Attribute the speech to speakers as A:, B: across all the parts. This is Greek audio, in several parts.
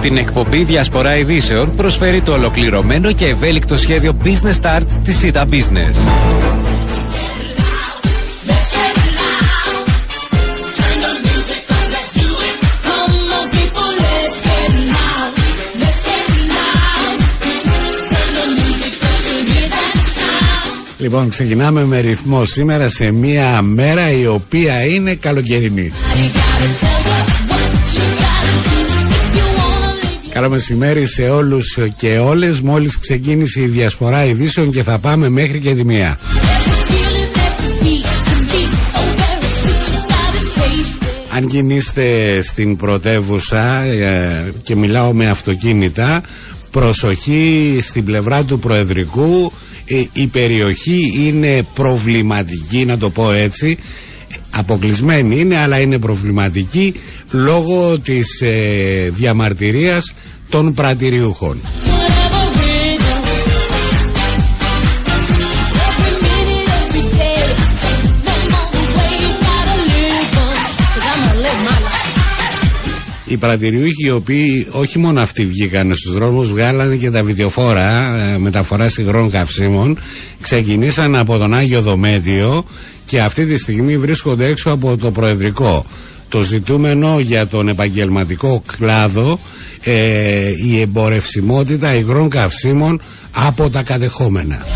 A: Την εκπομπή Διασπορά Ειδήσεων προσφέρει το ολοκληρωμένο και ευέλικτο σχέδιο Business Start της ΣΥΤΑ Business.
B: Λοιπόν, ξεκινάμε με ρυθμό σήμερα σε μια μέρα η οποία είναι καλοκαιρινή. Καλό μεσημέρι σε όλους και όλες. Μόλις ξεκίνησε η διασπορά ειδήσεων και θα πάμε μέχρι και τη μία. Αν κινείστε στην πρωτεύουσα ε, και μιλάω με αυτοκίνητα Προσοχή στην πλευρά του Προεδρικού. Ε, η περιοχή είναι προβληματική να το πω έτσι. Αποκλεισμένη είναι αλλά είναι προβληματική λόγω της ε, διαμαρτυρίας των πρατηριούχων. οι παρατηρούχοι οι οποίοι όχι μόνο αυτοί βγήκαν στους δρόμους βγάλανε και τα βιντεοφόρα ε, μεταφορά υγρών καυσίμων ξεκινήσαν από τον Άγιο Δομέτιο και αυτή τη στιγμή βρίσκονται έξω από το Προεδρικό το ζητούμενο για τον επαγγελματικό κλάδο ε, η εμπορευσιμότητα υγρών καυσίμων από τα κατεχόμενα.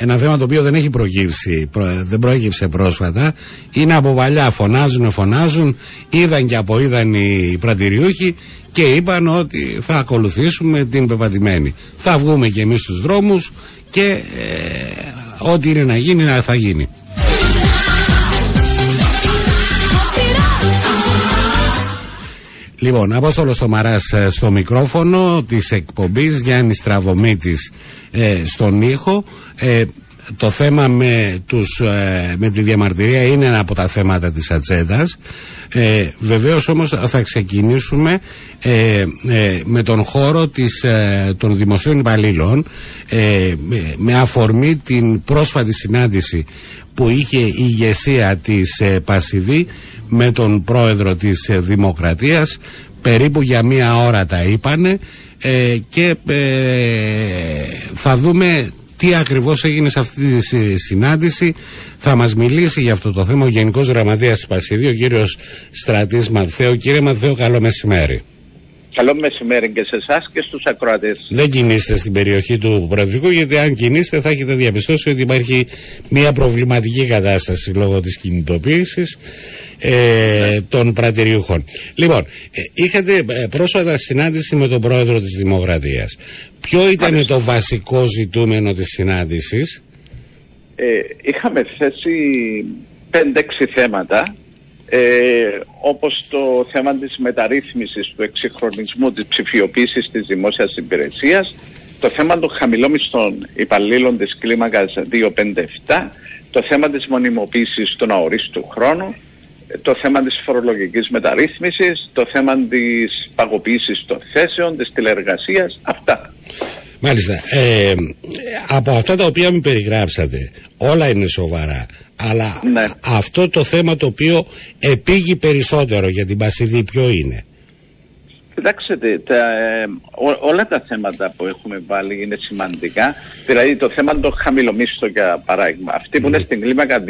B: Ένα θέμα το οποίο δεν έχει προκύψει, δεν προέκυψε πρόσφατα. Είναι από παλιά. Φωνάζουν, φωνάζουν. Είδαν και από είδαν οι πρατηριούχοι και είπαν ότι θα ακολουθήσουμε την πεπατημένη. Θα βγούμε και εμείς στους δρόμους και ε, ό,τι είναι να γίνει να θα γίνει. Λοιπόν, Απόστολος Στομαρά ε, στο μικρόφωνο της εκπομπής, Γιάννης Τραβομήτη ε, στον ήχο. Ε, το θέμα με, τους, ε, με τη διαμαρτυρία είναι ένα από τα θέματα της ατζέντας. Ε, βεβαίως όμως θα ξεκινήσουμε ε, με τον χώρο της, των δημοσίων υπαλλήλων με αφορμή την πρόσφατη συνάντηση που είχε η ηγεσία της Πασιδή με τον πρόεδρο της Δημοκρατίας περίπου για μία ώρα τα είπανε και θα δούμε τι ακριβώς έγινε σε αυτή τη συνάντηση. Θα μας μιλήσει για αυτό το θέμα ο Γενικός Γραμματέας Πασίδη, ο κύριος Στρατής Μαθαίο. Κύριε Μαθαίο, καλό μεσημέρι.
C: Καλό μεσημέρι και σε εσάς και στους ακροατές.
B: Δεν κινείστε στην περιοχή του Προεδρικού, γιατί αν κινείστε θα έχετε διαπιστώσει ότι υπάρχει μια προβληματική κατάσταση λόγω της κινητοποίησης ε, των πρατηριούχων. Λοιπόν, ε, είχατε ε, πρόσφατα συνάντηση με τον πρόεδρο της Δημοκρατίας. Ποιο ήταν το βασικό ζητούμενο της συνάντησης;
C: Ε, είχαμε θέσει 5-6 θέματα ε, όπως το θέμα της μεταρρύθμισης του εξυγχρονισμού της ψηφιοποίησης της δημόσιας υπηρεσίας το θέμα των χαμηλόμισθων υπαλλήλων της κλίμακας 257 το θέμα της μονιμοποίησης των αορίστου χρόνου το θέμα της φορολογικής μεταρρύθμισης, το θέμα της παγωποίησης των θέσεων, της τηλεργασίας, αυτά.
B: Μάλιστα. Ε, από αυτά τα οποία μου περιγράψατε, όλα είναι σοβαρά. Αλλά ναι. αυτό το θέμα το οποίο επήγει περισσότερο για την Πασιδή ποιο είναι;
C: Κοιτάξτε, τα, ε, όλα τα θέματα που έχουμε βάλει είναι σημαντικά. Δηλαδή το θέμα των χαμηλομίσθων για παράδειγμα. Αυτοί που είναι στην κλίμακα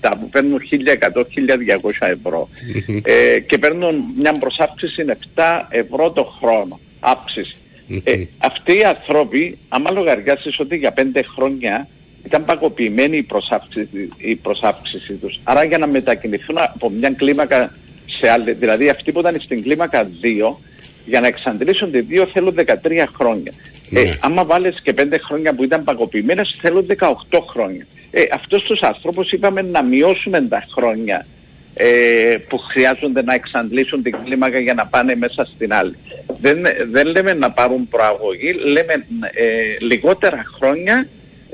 C: 257 που παίρνουν 1100-1200 ευρώ ε, και παίρνουν μια προσάυξηση 7 ευρώ το χρόνο. Άψηση. Ε, αυτοί οι άνθρωποι, άμα λογαριάσεις ότι για 5 χρόνια ήταν παγωποιημένη η προσάυξηση, η προσάυξηση τους. Άρα για να μετακινηθούν από μια κλίμακα σε άλλη, δηλαδή αυτοί που ήταν στην κλίμακα 2 για να εξαντλήσουν τη δύο θέλουν 13 χρόνια. Ε, ναι. άμα βάλεις και 5 χρόνια που ήταν παγκοποιημένες θέλουν 18 χρόνια. Ε, αυτούς τους ανθρώπους είπαμε να μειώσουμε τα χρόνια ε, που χρειάζονται να εξαντλήσουν την κλίμακα για να πάνε μέσα στην άλλη. Δεν, δεν λέμε να πάρουν προαγωγή, λέμε ε, λιγότερα χρόνια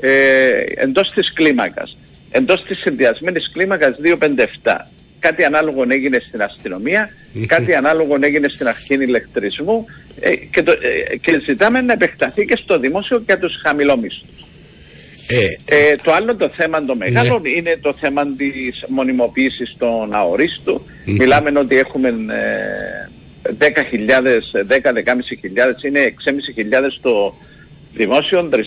C: ε, εντός της κλίμακας. Εντός της συνδυασμένης κλίμακας 257 κάτι ανάλογο έγινε στην αστυνομία, κάτι ανάλογο έγινε στην αρχή ηλεκτρισμού ε, και, το, ε, και ζητάμε να επεκταθεί και στο δημόσιο για τους χαμηλόμισθους. Ε, ε, το άλλο το θέμα το μεγάλο ναι. είναι το θέμα της μονιμοποίησης των αορίστου. Μιλάμε ότι έχουμε ε, 10.000, 10-10.500, είναι 6.500 στο δημόσιο, 3.500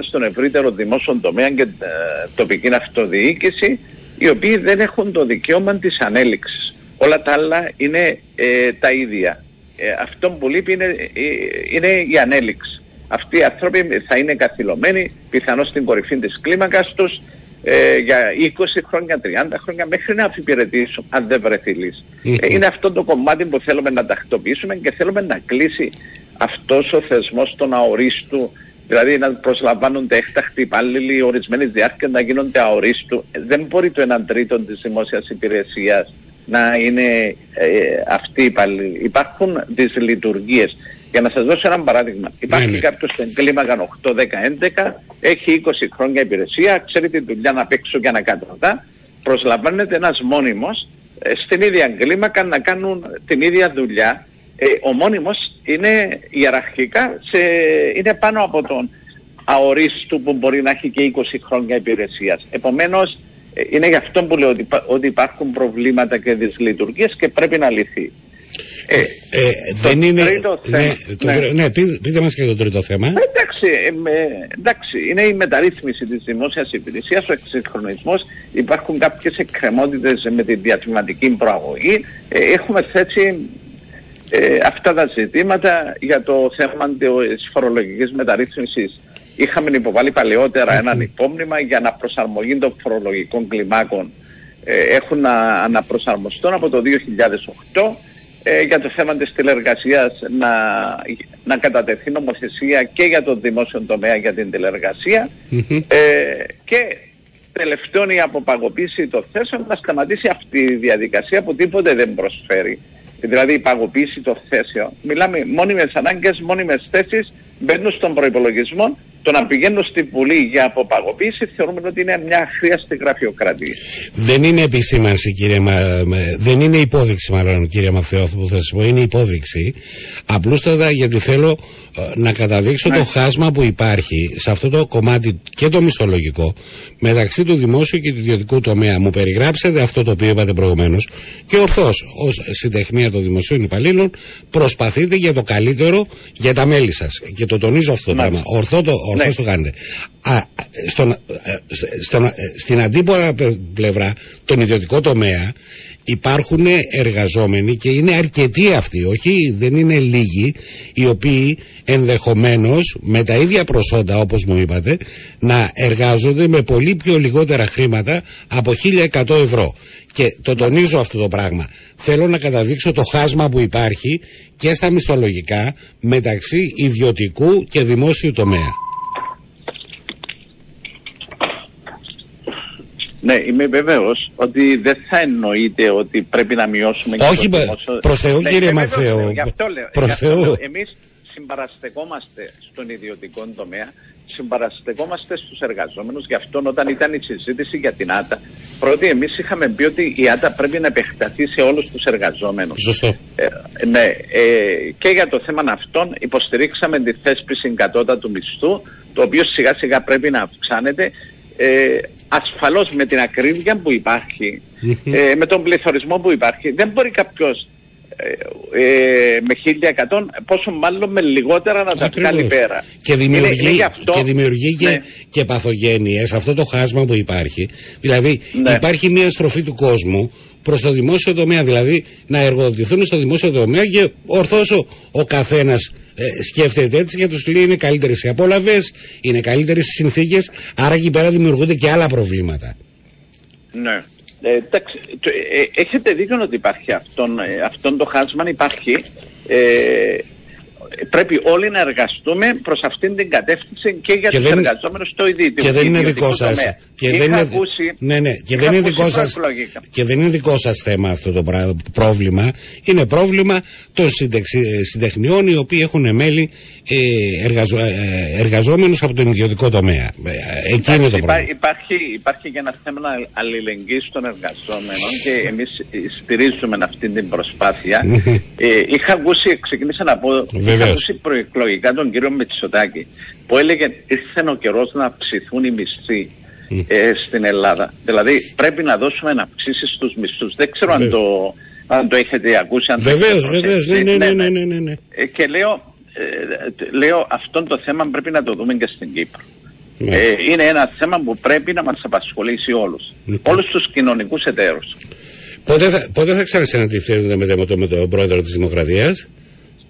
C: στον ευρύτερο δημόσιο τομέα και ε, τοπική αυτοδιοίκηση, οι οποίοι δεν έχουν το δικαίωμα της ανέλυξης. Όλα τα άλλα είναι ε, τα ίδια. Ε, αυτό που λείπει είναι, ε, είναι η ανέλυξη. Αυτοί οι άνθρωποι θα είναι καθυλωμένοι πιθανώς στην κορυφή της κλίμακας τους ε, για 20 χρόνια, 30 χρόνια μέχρι να αφιπηρετήσουν αν δεν βρεθεί λύση. Ε, είναι αυτό το κομμάτι που θέλουμε να τακτοποιήσουμε και θέλουμε να κλείσει αυτός ο θεσμός των αορίστου Δηλαδή να προσλαμβάνονται έκτακτοι υπάλληλοι ορισμένες διάρκεια να γίνονται αορίστου. Δεν μπορεί το 1 τρίτο της δημόσιας υπηρεσίας να είναι ε, αυτοί οι υπάλληλοι. Υπάρχουν δυσλειτουργίες. Για να σας δώσω ένα παράδειγμα. Υπάρχει ναι, κάποιος στην κλίμακα 8, 10, 11, έχει 20 χρόνια υπηρεσία, ξέρει τη δουλειά να παίξω και να κάνω Προσλαμβάνεται ένας μόνιμος ε, στην ίδια κλίμακα να κάνουν την ίδια δουλειά. Ε, ο μόνιμος είναι ιεραρχικά σε, είναι πάνω από τον αορίστου που μπορεί να έχει και 20 χρόνια υπηρεσίας. Επομένως ε, είναι γι' αυτό που λέω ότι, ότι υπάρχουν προβλήματα και δυσλειτουργίες και πρέπει να λυθεί.
B: Ε, ε, δεν είναι. Ναι, το, ναι. ναι πείτε, πείτε μας και το τρίτο θέμα.
C: Εντάξει, ε, εντάξει, είναι η μεταρρύθμιση της δημόσιας υπηρεσίας, ο εξυγχρονισμός, υπάρχουν κάποιες εκκρεμότητες με τη διατηματική προαγωγή. Ε, έχουμε θέσει ε, αυτά τα ζητήματα για το θέμα της φορολογικής μεταρρύθμισης. Είχαμε υποβάλει παλαιότερα έναν υπόμνημα για να προσαρμογή των φορολογικών κλιμάκων ε, έχουν να αναπροσαρμοστούν από το 2008 ε, για το θέμα της τηλεργασίας να, να κατατεθεί νομοθεσία και για το δημόσιο τομέα για την τηλεργασια ε, και τελευταίον η αποπαγοποίηση των θέσεων να σταματήσει αυτή η διαδικασία που τίποτε δεν προσφέρει. Δηλαδή η παγωποίηση των θέσεων. Μιλάμε μόνιμες ανάγκες, μόνιμες θέσεις μπαίνουν στον προϋπολογισμό το να πηγαίνω στην Βουλή για αποπαγωποίηση θεωρούμε ότι είναι μια χρειαστή γραφειοκρατία.
B: Δεν είναι επισήμανση κύριε Μα... δεν είναι υπόδειξη μάλλον κύριε Μαθαίο αυτό που θα σας πω, είναι υπόδειξη. Απλούστατα γιατί θέλω ε, να καταδείξω το ναι. χάσμα που υπάρχει σε αυτό το κομμάτι και το μισθολογικό μεταξύ του δημόσιου και του ιδιωτικού τομέα. Μου περιγράψετε αυτό το οποίο είπατε προηγουμένως και ορθώς ως συντεχνία των δημοσίων υπαλλήλων προσπαθείτε για το καλύτερο για τα μέλη σας. Και το τονίζω αυτό το ναι. πράγμα. Ορθό το, ορθώς το κάνετε. Α, στον, ε, στον, ε, στην αντίπορα πλευρά, τον ιδιωτικό τομέα, υπάρχουν εργαζόμενοι και είναι αρκετοί αυτοί, όχι δεν είναι λίγοι, οι οποίοι ενδεχομένως με τα ίδια προσόντα όπως μου είπατε να εργάζονται με πολύ πιο λιγότερα χρήματα από 1100 ευρώ. Και το τονίζω αυτό το πράγμα. Θέλω να καταδείξω το χάσμα που υπάρχει και στα μισθολογικά μεταξύ ιδιωτικού και δημόσιου τομέα.
C: Ναι, είμαι βεβαίως ότι δεν θα εννοείται ότι πρέπει να μειώσουμε
B: Όχι, και το προς Θεού ναι, κύριε Μαθαίο.
C: Γι' αυτό λέω. Εμείς συμπαραστεκόμαστε στον ιδιωτικό τομέα, συμπαραστεκόμαστε στους εργαζόμενους, γι' αυτό όταν ήταν η συζήτηση για την ΆΤΑ, πρώτοι εμείς είχαμε πει ότι η ΆΤΑ πρέπει να επεκταθεί σε όλους τους εργαζόμενους.
B: Σωστό.
C: Ε, ναι, ε, και για το θέμα αυτών υποστηρίξαμε τη θέσπιση κατώτατου μισθού, το οποίο σιγά σιγά πρέπει να αυξάνεται. Ε, ασφαλώς με την ακρίβεια που υπάρχει, ε, με τον πληθωρισμό που υπάρχει, δεν μπορεί κάποιος ε, ε, με 1100 πόσο μάλλον με λιγότερα να τα βγάλει πέρα.
B: Και δημιουργεί, και, δημιουργεί ναι. και, παθογένειες αυτό το χάσμα που υπάρχει. Δηλαδή ναι. υπάρχει μια στροφή του κόσμου προς το δημόσιο τομέα, δηλαδή να εργοδοτηθούν στο δημόσιο τομέα και ορθώς ο, ο καθένας ε, σκέφτεται έτσι και τους λέει είναι καλύτερες οι απόλαυες, είναι καλύτερες οι συνθήκες, άρα εκεί πέρα δημιουργούνται και άλλα προβλήματα.
C: Ναι. Ε, εντάξει, ε, έχετε δίκιο ότι υπάρχει αυτόν, ε, αυτόν το χάσμα, υπάρχει. Ε, πρέπει όλοι να εργαστούμε προς αυτήν την κατεύθυνση και για και τους δεν, εργαζόμενους στο ιδιωτικό
B: Και δεν είναι δικό σας, Και δεν, είναι, ναι, ναι, και, δεν είναι δικό σας, και δεν είναι δικό σας θέμα αυτό το πρόβλημα. Είναι πρόβλημα των συντεχνιών οι οποίοι έχουν μέλη ε, εργαζο, ε, εργαζόμενους από τον ιδιωτικό τομέα.
C: Ε, εκεί είναι το πρόβλημα. Υπάρχει, υπάρχει και ένα θέμα αλληλεγγύης των εργαζόμενων και εμείς στηρίζουμε αυτή την προσπάθεια. ε, είχα ακούσει, ξεκίνησα να πω, Βεβαίως. Είχα ακούσει προεκλογικά τον κύριο Μητσοτάκη που έλεγε ήρθε ο καιρός να αυξηθούν οι μισθοί ε, στην Ελλάδα. Δηλαδή πρέπει να δώσουμε αυξήσεις στους μισθούς. Δεν ξέρω αν το, αν το έχετε ακούσει. Αν
B: βεβαίως, βεβαίως. Ναι, ναι, ναι, ναι, ναι, ναι, ναι.
C: Ε, και λέω, ε, λέω αυτό το θέμα πρέπει να το δούμε και στην Κύπρο. Ε, είναι ένα θέμα που πρέπει να μας απασχολήσει όλους. Λοιπόν. Όλους τους κοινωνικούς εταίρους.
B: Πότε θα, πότε θα ξανασυναντηθείτε με, με, με τον πρόεδρος της Δημοκρατίας;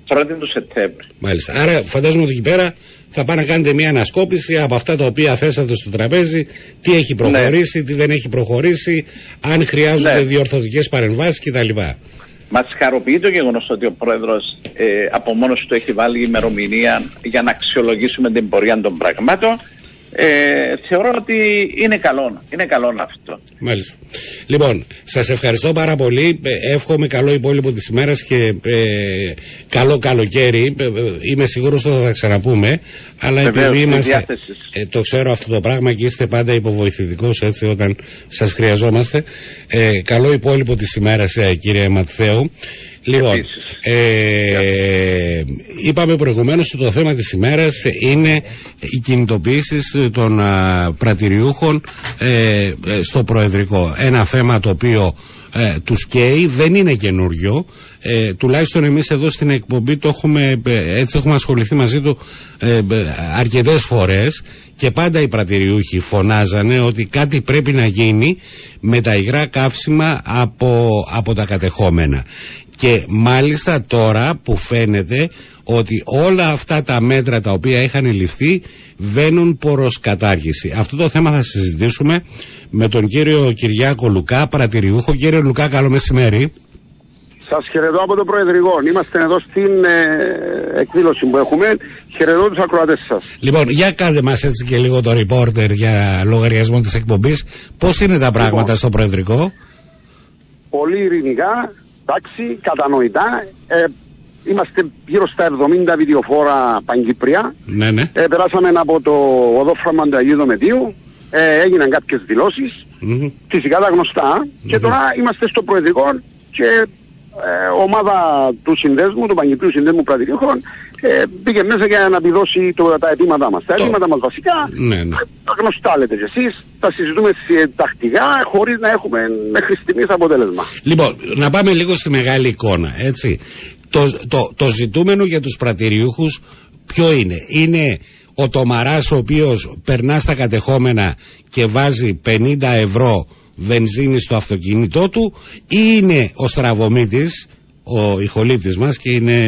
C: 1η του Σεπτέμβρη.
B: Μάλιστα. Άρα φαντάζομαι ότι εκεί πέρα θα πάνε να κάνετε μια ανασκόπηση από αυτά τα οποία θέσατε στο τραπέζι, τι έχει προχωρήσει, ναι. τι δεν έχει προχωρήσει, αν χρειάζονται ναι. διορθωτικές παρεμβάσεις κτλ.
C: Μας χαροποιεί το γεγονός ότι ο πρόεδρος ε, από μόνος του έχει βάλει ημερομηνία για να αξιολογήσουμε την πορεία των πραγμάτων ε, θεωρώ ότι είναι καλό. Είναι καλό αυτό.
B: Μάλιστα. Λοιπόν, σας ευχαριστώ πάρα πολύ. Ε, εύχομαι καλό υπόλοιπο της ημέρας και ε, καλό καλοκαίρι. Ε, είμαι σίγουρος ότι θα τα ξαναπούμε. Αλλά Βεβαίως, επειδή είμαστε. Ε, το ξέρω αυτό το πράγμα και είστε πάντα υποβοηθητικός έτσι όταν σας χρειαζόμαστε. Ε, καλό υπόλοιπο της ημέρας, κύριε Ματθέου. Λοιπόν, ε, είπαμε προηγουμένως ότι το θέμα της ημέρας είναι οι κινητοποιήσεις των α, πρατηριούχων ε, ε, στο Προεδρικό. Ένα θέμα το οποίο ε, τους καίει, δεν είναι καινούριο. Ε, τουλάχιστον εμείς εδώ στην εκπομπή το έχουμε, έτσι έχουμε ασχοληθεί μαζί του ε, αρκετές φορές και πάντα οι πρατηριούχοι φωνάζανε ότι κάτι πρέπει να γίνει με τα υγρά καύσιμα από, από τα κατεχόμενα. Και μάλιστα τώρα που φαίνεται ότι όλα αυτά τα μέτρα τα οποία είχαν ληφθεί βαίνουν προς κατάργηση. Αυτό το θέμα θα συζητήσουμε με τον κύριο Κυριάκο Λουκά, παρατηριούχο. Κύριε Λουκά, καλό μεσημέρι.
D: Σας χαιρετώ από το Προεδρικό. Είμαστε εδώ στην ε, εκδήλωση που έχουμε. Χαιρετώ τους ακροατές σας.
B: Λοιπόν, για κάντε μας έτσι και λίγο το reporter για λογαριασμό της εκπομπής. Πώς είναι τα πράγματα λοιπόν, στο Προεδρικό;
D: Πολύ ειρηνικά, εντάξει, κατανοητά. Ε, είμαστε γύρω στα 70 βιντεοφόρα Παγκυπριά.
B: Ναι, ναι.
D: Ε, περάσαμε από το οδόφραμα του Αγίου Δομετίου. Ε, έγιναν κάποιες δηλώσεις. Mm-hmm. Φυσικά τα γνωστά. Mm-hmm. Και τώρα είμαστε στο Προεδρικό και ε, ομάδα του συνδέσμου, του Παγκυπρίου Συνδέσμου Πρατηρίχων, ε, πήγε μέσα για να επιδώσει το, τα αιτήματά μας. Τα αιτήματά μας βασικά,
B: ναι, ναι.
D: τα γνωστά λέτε και εσείς, τα συζητούμε τακτικά χωρίς να έχουμε μέχρι στιγμής αποτέλεσμα.
B: Λοιπόν, να πάμε λίγο στη μεγάλη εικόνα, έτσι. Το, το, το ζητούμενο για τους πρατηριούχους ποιο είναι; Είναι ο Τομαράς ο οποίος περνά στα κατεχόμενα και βάζει 50 ευρώ βενζίνη στο αυτοκίνητό του ή είναι ο στραβομήτης ο ηχολήπτης μας και είναι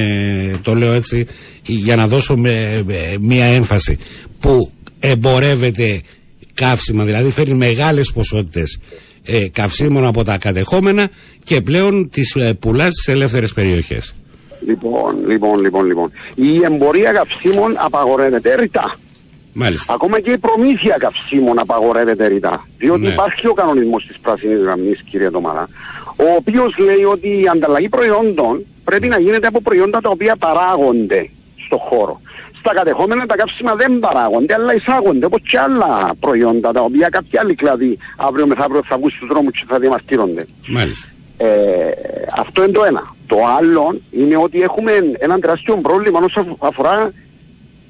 B: το λέω έτσι για να δώσω μία έμφαση που εμπορεύεται καύσιμα δηλαδή φέρνει μεγάλες ποσότητες ε, καυσίμων από τα κατεχόμενα και πλέον τις ε, πουλάς στις ελεύθερες περιοχές.
D: Λοιπόν, λοιπόν, λοιπόν, λοιπόν. Η εμπορία καυσίμων απαγορεύεται ρητά.
B: Μάλιστα.
D: Ακόμα και η προμήθεια καυσίμων απαγορεύεται ρητά. Διότι ναι. υπάρχει ο κανονισμός της πράσινης γραμμής, κύριε Τωμαρά, ο οποίος λέει ότι η ανταλλαγή προϊόντων πρέπει να γίνεται από προϊόντα τα οποία παράγονται στο χώρο. Στα κατεχόμενα τα καύσιμα δεν παράγονται, αλλά εισάγονται όπως και άλλα προϊόντα τα οποία κάποιοι άλλοι κλαδί αύριο μεθαύριο θα βγουν στους δρόμους και θα διαμαρτύρονται.
B: Μάλιστα.
D: Ε, αυτό είναι το ένα. Το άλλο είναι ότι έχουμε ένα τεράστιο πρόβλημα όσον αφορά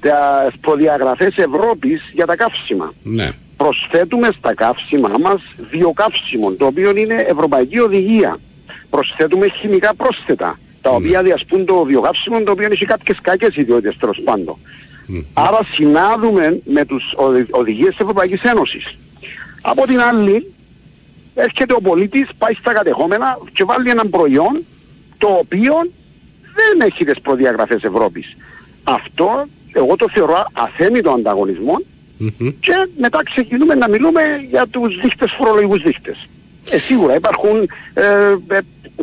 D: τα προδιαγραφές Ευρώπης για τα καύσιμα.
B: Ναι.
D: Προσθέτουμε στα καύσιμα μας βιοκαύσιμο, το οποίο είναι ευρωπαϊκή οδηγία. Προσθέτουμε χημικά πρόσθετα, τα οποία ναι. διασπούν το βιοκαύσιμο, το οποίο έχει κάποιες κακές ιδιότητες τέλος πάντων. Άρα συνάδουμε με τους οδηγίες της Ευρωπαϊκής Ένωσης. Από την άλλη, έρχεται ο πολίτης, πάει στα κατεχόμενα και βάλει ένα προϊόν το οποίο δεν έχει τις προδιαγραφές Ευρώπης. Αυτό εγώ το θεωρώ αθέμητο ανταγωνισμό mm-hmm. και μετά ξεκινούμε να μιλούμε για τους δείχτες φορολογικούς δείχτες. Ε, σίγουρα υπάρχουν ε, ε,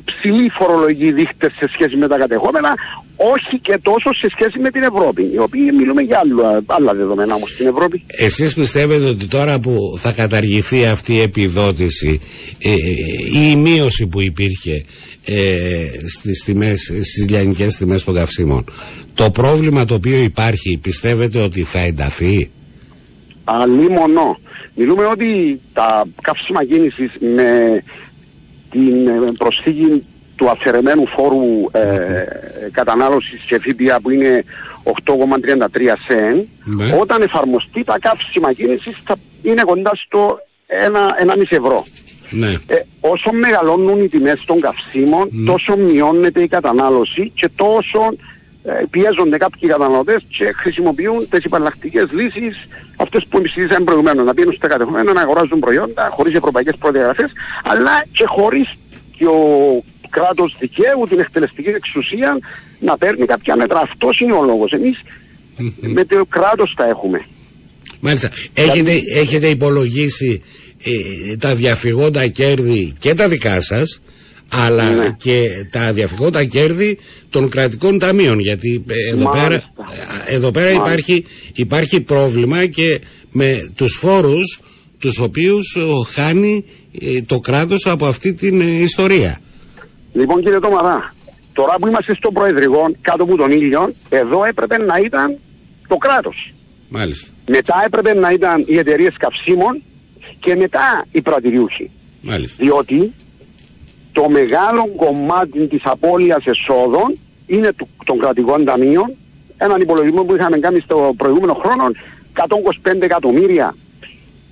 D: ψηλοί φορολογικοί δείχτες σε σχέση με τα κατεχόμενα, όχι και τόσο σε σχέση με την Ευρώπη, οι οποίοι μιλούμε για άλλα, άλλα δεδομένα όμως στην Ευρώπη.
B: Εσείς πιστεύετε ότι τώρα που θα καταργηθεί αυτή η επιδότηση ε, ή η μείωση που υπήρχε ε, στις, τιμές, στις λιανικές τιμές των καυσίμων, το πρόβλημα το οποίο υπάρχει πιστεύετε ότι θα ενταθεί;
D: Αλλήμωνο. Μιλούμε ότι τα καύσιμα κίνησης με την ε, προσθήκη του αφαιρεμένου φόρου ε, κατανάλωσης σε ΦΠΑ που είναι 8,33 σεν,
B: Ναι.
D: όταν εφαρμοστεί τα καύσιμα κίνησης θα είναι κοντά στο 1,5 ευρώ.
B: Ναι.
D: Ε, όσο μεγαλώνουν οι τιμές των καυσίμων, τόσο μειώνεται η κατανάλωση και τόσο ε, πιέζονται κάποιοι καταναλωτές και χρησιμοποιούν τις υπαλλακτικές λύσεις, αυτές που συζήτησαμε προηγουμένως, να πίνουν στα κατεχόμενα, να αγοράζουν προϊόντα χωρίς ευρωπαϊκές προδιαγραφές, αλλά και χωρίς και ο κράτος δικαίου, την εκτελεστική εξουσία, να παίρνει κάποια μέτρα. Αυτός είναι ο λόγος. Εμείς με το κράτος τα έχουμε.
B: Μάλιστα. Έχετε, έχετε υπολογίσει ε, τα διαφυγόντα κέρδη και τα δικά σας αλλά
D: Ναι.
B: και τα διαφυγόντα κέρδη των κρατικών ταμείων γιατί ε, εδώ
D: Μάλιστα.
B: πέρα, ε, εδώ πέρα
D: Μάλιστα.
B: υπάρχει, υπάρχει πρόβλημα και με τους φόρους τους οποίους ε, χάνει ε, το κράτος από αυτή την ε, ιστορία.
D: Λοιπόν κύριε Τόμαδα, τώρα που είμαστε στο Προεδρικό, κάτω από τον ήλιο, εδώ έπρεπε να ήταν το κράτος.
B: Μάλιστα.
D: Μετά έπρεπε να ήταν οι εταιρείες καυσίμων και μετά οι πρατηριούχοι.
B: Μάλιστα.
D: Διότι το μεγάλο κομμάτι της απώλειας εσόδων είναι του, των κρατικών ταμείων. Έναν υπολογισμό που είχαμε κάνει στο προηγούμενο χρόνο, 125 εκατομμύρια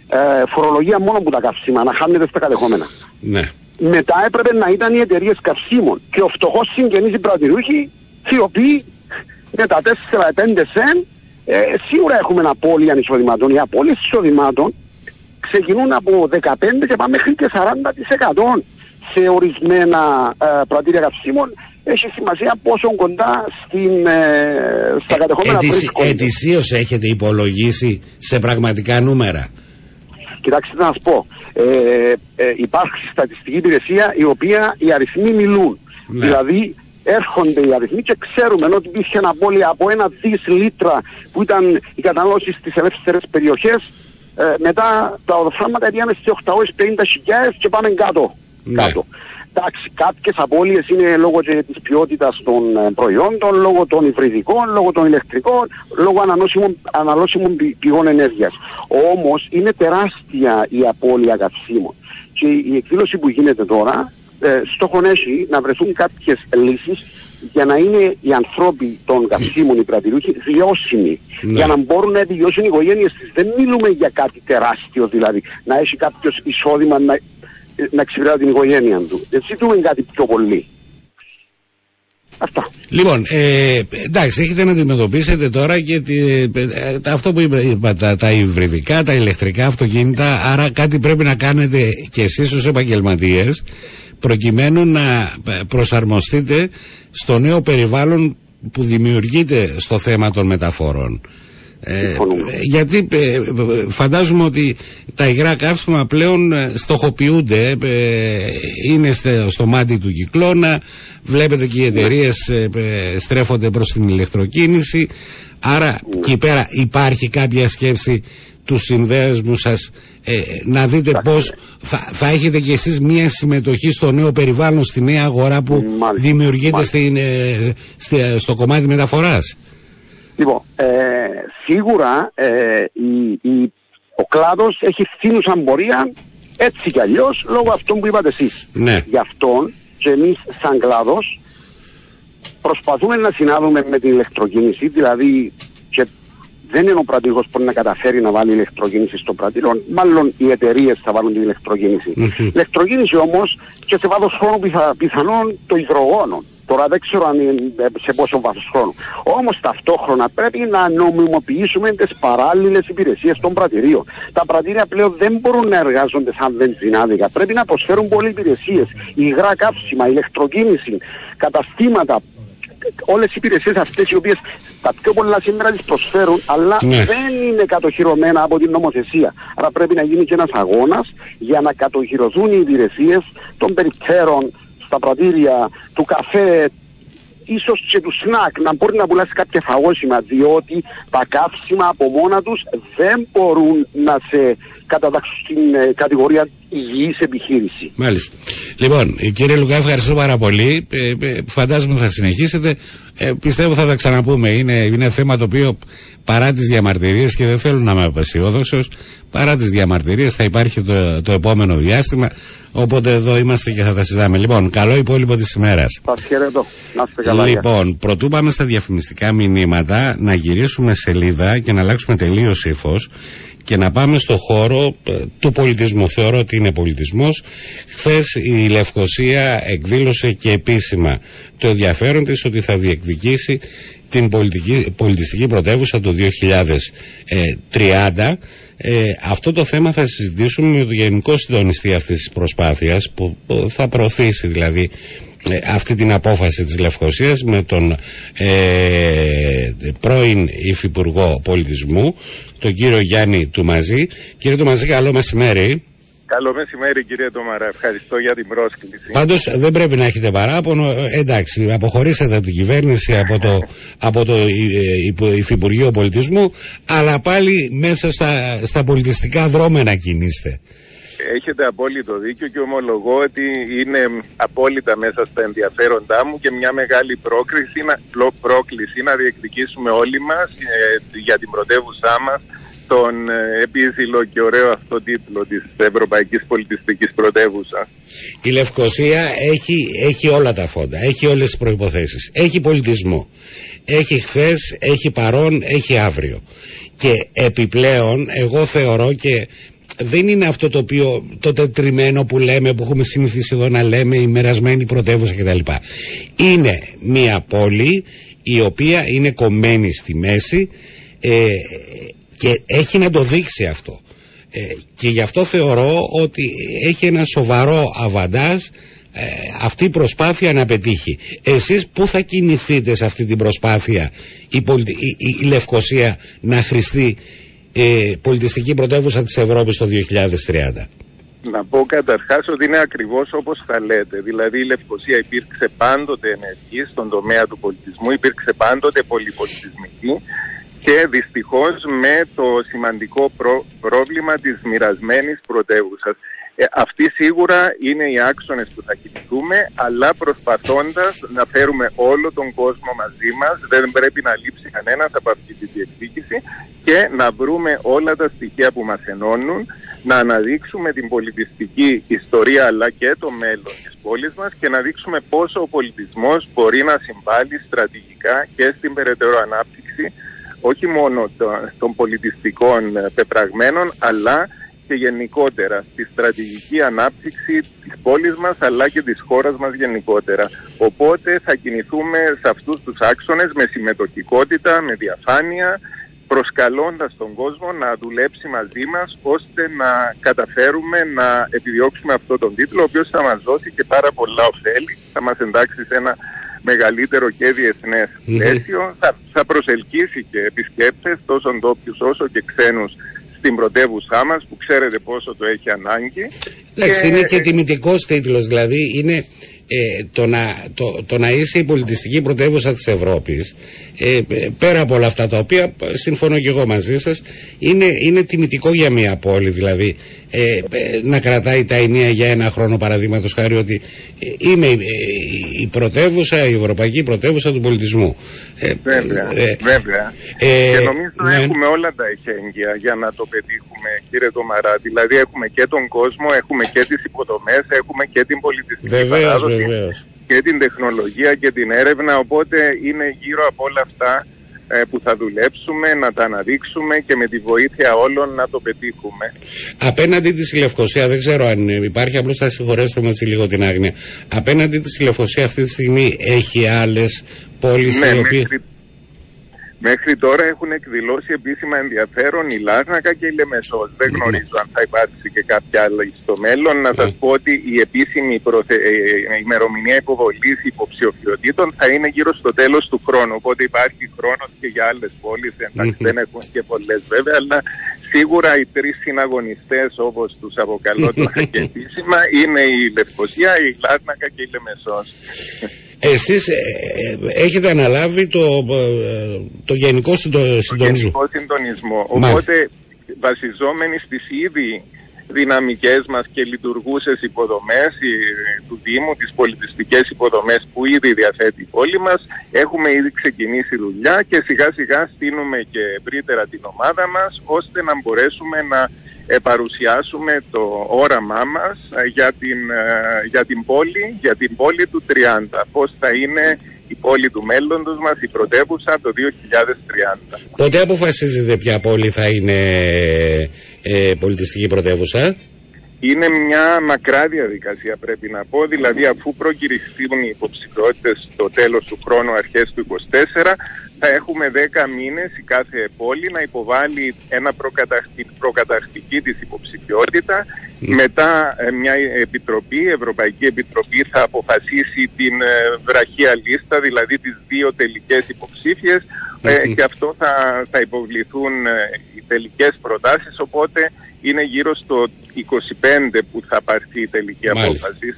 D: ε, φορολογία μόνο που τα καύσιμα, να χάνεται στα κατεχόμενα.
B: Ναι.
D: Μετά έπρεπε να ήταν οι εταιρείες καυσίμων και ο φτωχός συγγενής οι πρατηριούχοι, οι οποίοι με τα 4-5 σεν ε, σίγουρα έχουμε απώλεια εισοδημάτων. Οι απώλειες εισοδημάτων ξεκινούν από 15 και πάμε μέχρι και 40% σε ορισμένα ε, πρατήρια καυσίμων. Έχει σημασία πόσο κοντά στην, ε, στα κατεχόμενα
B: Ετησι,
D: βρίσκονται.
B: ετησίως έχετε υπολογίσει σε πραγματικά νούμερα;
D: Κοιτάξτε να σας πω. Ε, ε, υπάρχει στατιστική υπηρεσία η οποία οι αριθμοί μιλούν.
B: Ναι.
D: Δηλαδή έρχονται οι αριθμοί και ξέρουμε ότι υπήρχε ένα απώλεια από ένα δις λίτρα που ήταν η κατανάλωση στις ελεύθερες περιοχές ε, μετά τα οδοφράγματα πήγαμε στις 850.000 και πάμε κάτω.
B: Ναι.
D: κάτω. Εντάξει, κάποιες απώλειες είναι λόγω και της ποιότητας των ε, προϊόντων, λόγω των υβριδικών, λόγω των ηλεκτρικών, λόγω ανανόσιμων, αναλώσιμων πη- πηγών ενέργειας. Όμως είναι τεράστια η απώλεια καυσίμων. Και η εκδήλωση που γίνεται τώρα, ε, στόχο έχει να βρεθούν κάποιες λύσεις για να είναι οι ανθρώποι των καυσίμων, οι πρατηρούχοι, βιώσιμοι.
B: Ναι.
D: Για να μπορούν να επιβιώσουν οι οικογένειες της. Δεν μιλούμε για κάτι τεράστιο δηλαδή. Να έχει κάποιος εισόδημα να, να εξυπηρετά την οικογένεια του. Δεν ζητούμε κάτι πιο πολύ. Αυτά.
B: Λοιπόν, ε, εντάξει, έχετε να αντιμετωπίσετε τώρα και τη, ε, ε, αυτό που είπα, είπα, τα, τα υβριδικά, τα ηλεκτρικά αυτοκίνητα, άρα κάτι πρέπει να κάνετε και εσείς ως επαγγελματίες προκειμένου να ε, προσαρμοστείτε στο νέο περιβάλλον που δημιουργείται στο θέμα των μεταφορών. Ε,
D: Συμφωνούμε.
B: γιατί ε, ε, φαντάζομαι ότι τα υγρά καύσιμα πλέον ε, στοχοποιούνται, ε, είναι στε- στο μάτι του κυκλώνα, βλέπετε και οι εταιρείες στρέφονται προς την ηλεκτροκίνηση, άρα εκεί πέρα υπάρχει κάποια σκέψη του συνδέσμου σας ε, να δείτε πώς θα, θα έχετε κι εσείς μια συμμετοχή στο νέο περιβάλλον, στη νέα αγορά που
D: Μάλιστα,
B: δημιουργείται
D: μάλιστα.
B: στην, ε, στη- στο κομμάτι μεταφοράς.
D: Λοιπόν, ε, σίγουρα ε, η, η, ο κλάδος έχει φθήνουσα πορεία έτσι κι αλλιώς λόγω αυτών που είπατε εσείς.
B: Ναι.
D: Γι' αυτόν και εμείς σαν κλάδος προσπαθούμε να συνάδουμε με την ηλεκτροκίνηση, δηλαδή και δεν είναι ο πρατηγός που να καταφέρει να βάλει ηλεκτροκίνηση στο πρατήριο, μάλλον οι εταιρείες θα βάλουν την ηλεκτροκίνηση.
B: Μμμ.
D: ηλεκτροκίνηση όμως και σε βάθος χρόνου πιθα, πιθανόν το υδρογόνο. Τώρα δεν ξέρω αν είναι ε, σε πόσο βάθος χρόνου. Όμως ταυτόχρονα πρέπει να νομιμοποιήσουμε τις παράλληλες υπηρεσίες των πρατηρίων. Τα πρατήρια πλέον δεν μπορούν να εργάζονται σαν βενζινάδικα. Πρέπει να προσφέρουν πολλές υπηρεσίες. Υγρά καύσιμα, ηλεκτροκίνηση, καταστήματα, όλες οι υπηρεσίες αυτές οι οποίες τα πιο πολλά σήμερα τις προσφέρουν αλλά
B: Ναι.
D: δεν είναι κατοχυρωμένα από την νομοθεσία. Άρα πρέπει να γίνει και ένας αγώνας για να κατοχυρωθούν οι υπηρεσίες των περιπτέρων στα πρατήρια, του καφέ, ίσως και του σνακ να μπορεί να πουλάσει κάποια φαγόσιμα διότι τα καύσιμα από μόνα τους δεν μπορούν να σε κατατάξουν στην ε, κατηγορία υγιής επιχείρηση.
B: Μάλιστα. Λοιπόν, ε, κύριε Λουκά, ευχαριστώ πάρα πολύ. Ε, ε, φαντάζομαι θα συνεχίσετε. Ε, πιστεύω θα τα ξαναπούμε. Είναι, είναι θέμα το οποίο παρά τις διαμαρτυρίες και δεν θέλω να είμαι απεσιόδοξος, παρά τις διαμαρτυρίες θα υπάρχει το, το επόμενο διάστημα. Οπότε εδώ είμαστε και θα τα συζητάμε. Λοιπόν, καλό υπόλοιπο της ημέρας.
D: Σας χαιρετώ. Να είστε καλά. γεια.
B: Λοιπόν, πρωτού πάμε στα διαφημιστικά μηνύματα, να γυρίσουμε σελίδα και να αλλάξουμε τελείως ύφος και να πάμε στο χώρο ε, του πολιτισμού. Θεωρώ ότι είναι πολιτισμός. Χθες η Λευκοσία εκδήλωσε και επίσημα το ενδιαφέρον της ότι θα διεκδικήσει την πολιτική, πολιτιστική πρωτεύουσα το 2030. Ε, αυτό το θέμα θα συζητήσουμε με τον Γενικό Συντονιστή αυτής της προσπάθειας που που θα προωθήσει δηλαδή ε, αυτή την απόφαση της Λευκοσίας με τον ε, πρώην Υφυπουργό Πολιτισμού, τον κύριο Γιάννη Τουμαζή. Κύριε Τουμαζή, καλό μεσημέρι.
E: Καλό μεσημέρι κύριε Τόμαρα, ευχαριστώ για την πρόσκληση.
B: Πάντως δεν πρέπει να έχετε παράπονο. Ε, εντάξει, αποχωρήσατε από την κυβέρνηση, από το, από το ε, Υπο- Υφυπουργείο Πολιτισμού, αλλά πάλι μέσα στα, στα πολιτιστικά δρόμενα κινείστε.
E: Έχετε απόλυτο δίκιο και ομολογώ ότι είναι απόλυτα μέσα στα ενδιαφέροντά μου και μια μεγάλη πρόκληση να, πλο- πρόκληση να διεκδικήσουμε όλοι μας ε, για την πρωτεύουσά μας τον ε, επίζηλο και ωραίο αυτό τίτλο της Ευρωπαϊκής Πολιτιστικής Πρωτεύουσας.
B: Η Λευκοσία έχει, έχει όλα τα φόντα, έχει όλες τις προϋποθέσεις. Έχει πολιτισμό. Έχει χθες, έχει παρόν, έχει αύριο. Και επιπλέον εγώ θεωρώ και δεν είναι αυτό το οποίο το τετριμένο που λέμε που έχουμε συνηθίσει εδώ να λέμε η μερασμένη πρωτεύουσα κτλ. Είναι μια πόλη η οποία είναι κομμένη στη μέση ε, και έχει να το δείξει αυτό. Ε, και γι' αυτό θεωρώ ότι έχει ένα σοβαρό αβαντάζ ε, αυτή η προσπάθεια να πετύχει. Εσείς πού θα κινηθείτε σε αυτή την προσπάθεια η, πολιτι- η, η- η Λευκοσία να χρηστεί ε, πολιτιστική πρωτεύουσα της Ευρώπης το 2030.
E: Να πω καταρχάς ότι είναι ακριβώς όπως θα λέτε. Δηλαδή η Λευκοσία υπήρξε πάντοτε ενεργή στον τομέα του πολιτισμού, υπήρξε πάντοτε πολυπολιτισμική και δυστυχώς με το σημαντικό πρό- πρόβλημα της μοιρασμένης πρωτεύουσας. Ε, αυτοί σίγουρα είναι οι άξονες που θα κινηθούμε, αλλά προσπαθώντας να φέρουμε όλο τον κόσμο μαζί μας, δεν πρέπει να λείψει κανένας από αυτή τη διεκδίκηση και να βρούμε όλα τα στοιχεία που μας ενώνουν, να αναδείξουμε την πολιτιστική ιστορία αλλά και το μέλλον της πόλης μας και να δείξουμε πόσο ο πολιτισμός μπορεί να συμβάλλει στρατηγικά και στην περαιτέρω ανάπτυξη όχι μόνο το- των πολιτιστικών ε, πεπραγμένων αλλά και γενικότερα στη στρατηγική ανάπτυξη της πόλης μας αλλά και της χώρας μας γενικότερα. Οπότε θα κινηθούμε σε αυτούς τους άξονες με συμμετοχικότητα, με διαφάνεια, προσκαλώντας τον κόσμο να δουλέψει μαζί μας ώστε να καταφέρουμε να επιδιώξουμε αυτό τον τίτλο ο οποίος θα μας δώσει και πάρα πολλά ωφέλη, θα μας εντάξει σε ένα μεγαλύτερο και διεθνές
B: Μμμ.
E: πλαίσιο, θα, θα προσελκύσει και επισκέπτες τόσο ντόπιους όσο και ξένους στην πρωτεύουσά μας που ξέρετε πόσο το έχει ανάγκη.
B: Εντάξει, είναι και τιμητικός τίτλος, δηλαδή είναι ε, το, να, το, το να είσαι η πολιτιστική πρωτεύουσα της Ευρώπης ε, ε, πέρα από όλα αυτά τα οποία ε, συμφωνώ και εγώ μαζί σας είναι, είναι τιμητικό για μια πόλη δηλαδή ε, ε, να κρατάει τα ενία για ένα χρόνο παραδείγματος χάρη ότι ε, είμαι η, η- η πρωτεύουσα, η ευρωπαϊκή πρωτεύουσα του πολιτισμού Ε,
E: Βέβαια,
B: ε,
E: βέβαια.
B: ε,
E: και νομίζω
B: ναι.
E: έχουμε όλα τα εχέγγυα για να το πετύχουμε, κύριε Τομαρά. Δηλαδή έχουμε και τον κόσμο, έχουμε και τις υποδομές, έχουμε και την πολιτιστική
B: Βεβαίως,
E: παράδοση
B: βεβαίως.
E: και την τεχνολογία και την έρευνα. Οπότε είναι γύρω από όλα αυτά ε, που θα δουλέψουμε, να τα αναδείξουμε και με τη βοήθεια όλων να το πετύχουμε.
B: Απέναντι της Λευκοσία, δεν ξέρω αν υπάρχει, απλώς θα συγχωρέσετε με έτσι λίγο την άγνοια. Απέναντι της Λευκοσία αυτή τη στιγμή έχει άλλες πόλεις
E: Ναι,
B: οι οποίε.
E: μέχρι, Μέχρι τώρα έχουν εκδηλώσει επίσημα ενδιαφέρον η Λάρνακα και η Λεμεσός. Δεν
B: Ναι.
E: γνωρίζω αν θα υπάρξει και κάποια άλλη στο μέλλον. Να σας πω ότι η επίσημη προθε... ε, ημερομηνία υποβολής υποψηφιωτήτων θα είναι γύρω στο τέλος του χρόνου. Οπότε υπάρχει χρόνος και για άλλες πόλεις. Εντάξει,
B: Μμμ.
E: δεν έχουν και πολλές βέβαια, αλλά σίγουρα οι τρεις συναγωνιστές όπως τους αποκαλώ τώρα και επίσημα είναι η Λευκοσία, η Λάρνακα και η Λεμεσός.
B: Εσείς ε, ε, έχετε αναλάβει το, ε, το γενικό συντο,
E: το
B: συντονισμό.
E: γενικό συντονισμό.
B: Μάλιστα.
E: Οπότε βασιζόμενοι στις ήδη δυναμικές μας και λειτουργούσες υποδομές ε, του Δήμου, τις πολιτιστικές υποδομές που ήδη διαθέτει η πόλη μας, έχουμε ήδη ξεκινήσει δουλειά και σιγά σιγά στείλουμε και ευρύτερα την ομάδα μας ώστε να μπορέσουμε να ε, παρουσιάσουμε το όραμά μας ε, για την, ε, για την πόλη, για την πόλη του 30. Πώς θα είναι η πόλη του μέλλοντος μας, η πρωτεύουσα το 2030.
B: Πότε αποφασίζετε ποια πόλη θα είναι ε, πολιτιστική πρωτεύουσα;
E: Είναι μια μακρά διαδικασία πρέπει να πω, δηλαδή αφού προκηρυχθούν οι υποψηφιότητες στο τέλος του χρόνου αρχές του 24 θα έχουμε 10 μήνες η κάθε πόλη να υποβάλει ένα προκαταρχτη, προκαταρκτική της υποψηφιότητα. Μετά ε, μια επιτροπή, Ευρωπαϊκή Επιτροπή θα αποφασίσει την ε, βραχία λίστα, δηλαδή τις δύο τελικές υποψήφιες. Ε, και αυτό θα, θα υποβληθούν ε, οι τελικές προτάσεις. Οπότε είναι γύρω στο 25 που θα πάρθει η τελική
B: Μάλιστα.
E: απόφαση.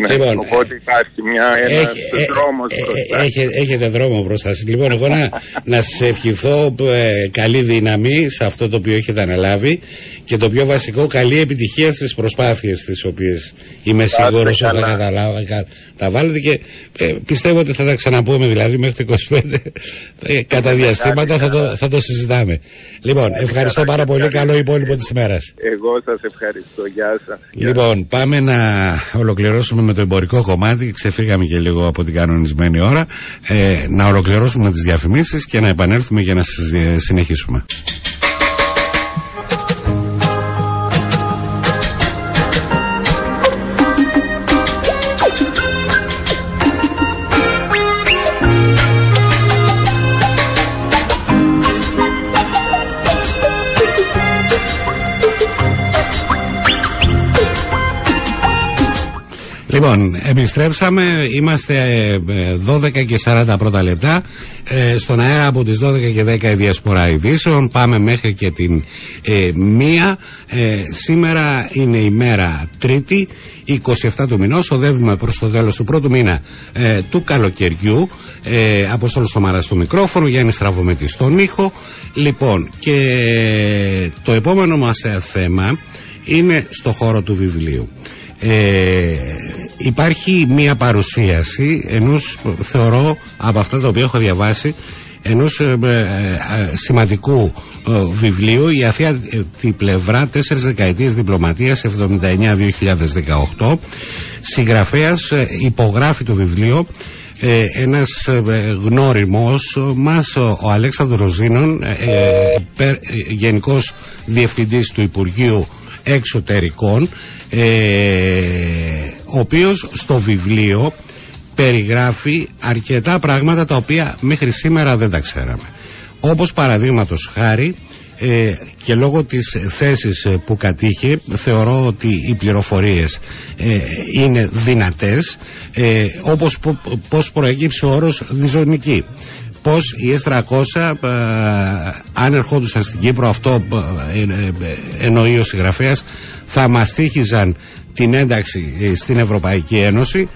E: Ναι,
B: Λοιπόν,
E: οπότε υπάρχει μια, ένας
B: Έχει- ε,
E: δρόμος
B: ε, ε,
E: μπροστά.
B: έχε- έχετε δρόμο μπροστά σας. Λοιπόν, εγώ να, να σας ευχηθώ ε, καλή δύναμη σε αυτό το οποίο έχετε αναλάβει και το πιο βασικό, καλή επιτυχία στις προσπάθειες τις οποίες είμαι
E: είστε
B: σίγουρος ότι θα
E: καλά.
B: καταλάβα- κα- τα βάλετε και ε, πιστεύω ότι θα τα ξαναπούμε δηλαδή μέχρι το 25 ε, κατά διαστήματα θα το, θα το συζητάμε. Λοιπόν, ευχαριστώ
E: καλά,
B: πάρα
E: και
B: πολύ.
E: ευχαριστώ.
B: Καλό υπόλοιπο της ημέρας.
E: Εγώ σας ευχαριστώ. Γεια σας. Γεια
B: Λοιπόν, πάμε να ολοκληρώσουμε με το εμπορικό κομμάτι. Ξεφύγαμε και λίγο από την κανονισμένη ώρα. Ε, να ολοκληρώσουμε τις διαφημίσεις και να επανέλθουμε για να συζη- συνεχίσουμε. Λοιπόν, επιστρέψαμε. Είμαστε ε, 12 και 40 πρώτα λεπτά. Ε, στον αέρα από τις 12 και 10 η διασπορά ειδήσεων. Πάμε μέχρι και την ε, μία. Ε, σήμερα είναι η μέρα Τρίτη, 27 του μηνός. Οδεύουμε προς το τέλος του πρώτου μήνα ε, του καλοκαιριού. Ε, Αποστόλος στο στο μικρόφωνο, Γιάννης Στραβομετή στον ήχο. Λοιπόν, και το επόμενο μας ε, θέμα είναι στο χώρο του βιβλίου. Ε, υπάρχει μία παρουσίαση ενός θεωρώ από αυτά τα οποία έχω διαβάσει ενός ε, ε, ε, σημαντικού ε, βιβλίου. Η Αθήα τη πλευρά τέσσερις δεκαετίες διπλωματίας 79-2018 συγγραφέας ε, υπογράφει το βιβλίο ε, ένας ε, γνώριμος μας ο, ο Αλέξανδρος Ροζίνων ε, ε, πε- ε, γενικός διευθυντής του Υπουργείου Εξωτερικών ε, ο οποίος στο βιβλίο περιγράφει αρκετά πράγματα τα οποία μέχρι σήμερα δεν τα ξέραμε. Όπως παραδείγματος χάρη ε, και λόγω της θέσης ε, που κατήχε θεωρώ ότι οι πληροφορίες ε, είναι δυνατές ε, όπως πο- πώς προέκυψε ο όρος διζωνική πως οι S300 ε, αν ερχόντουσαν στην Κύπρο αυτό ε, ε, ε, εννοεί ο συγγραφέας θα μαστίχιζαν την ένταξη ε, στην Ευρωπαϊκή Ένωση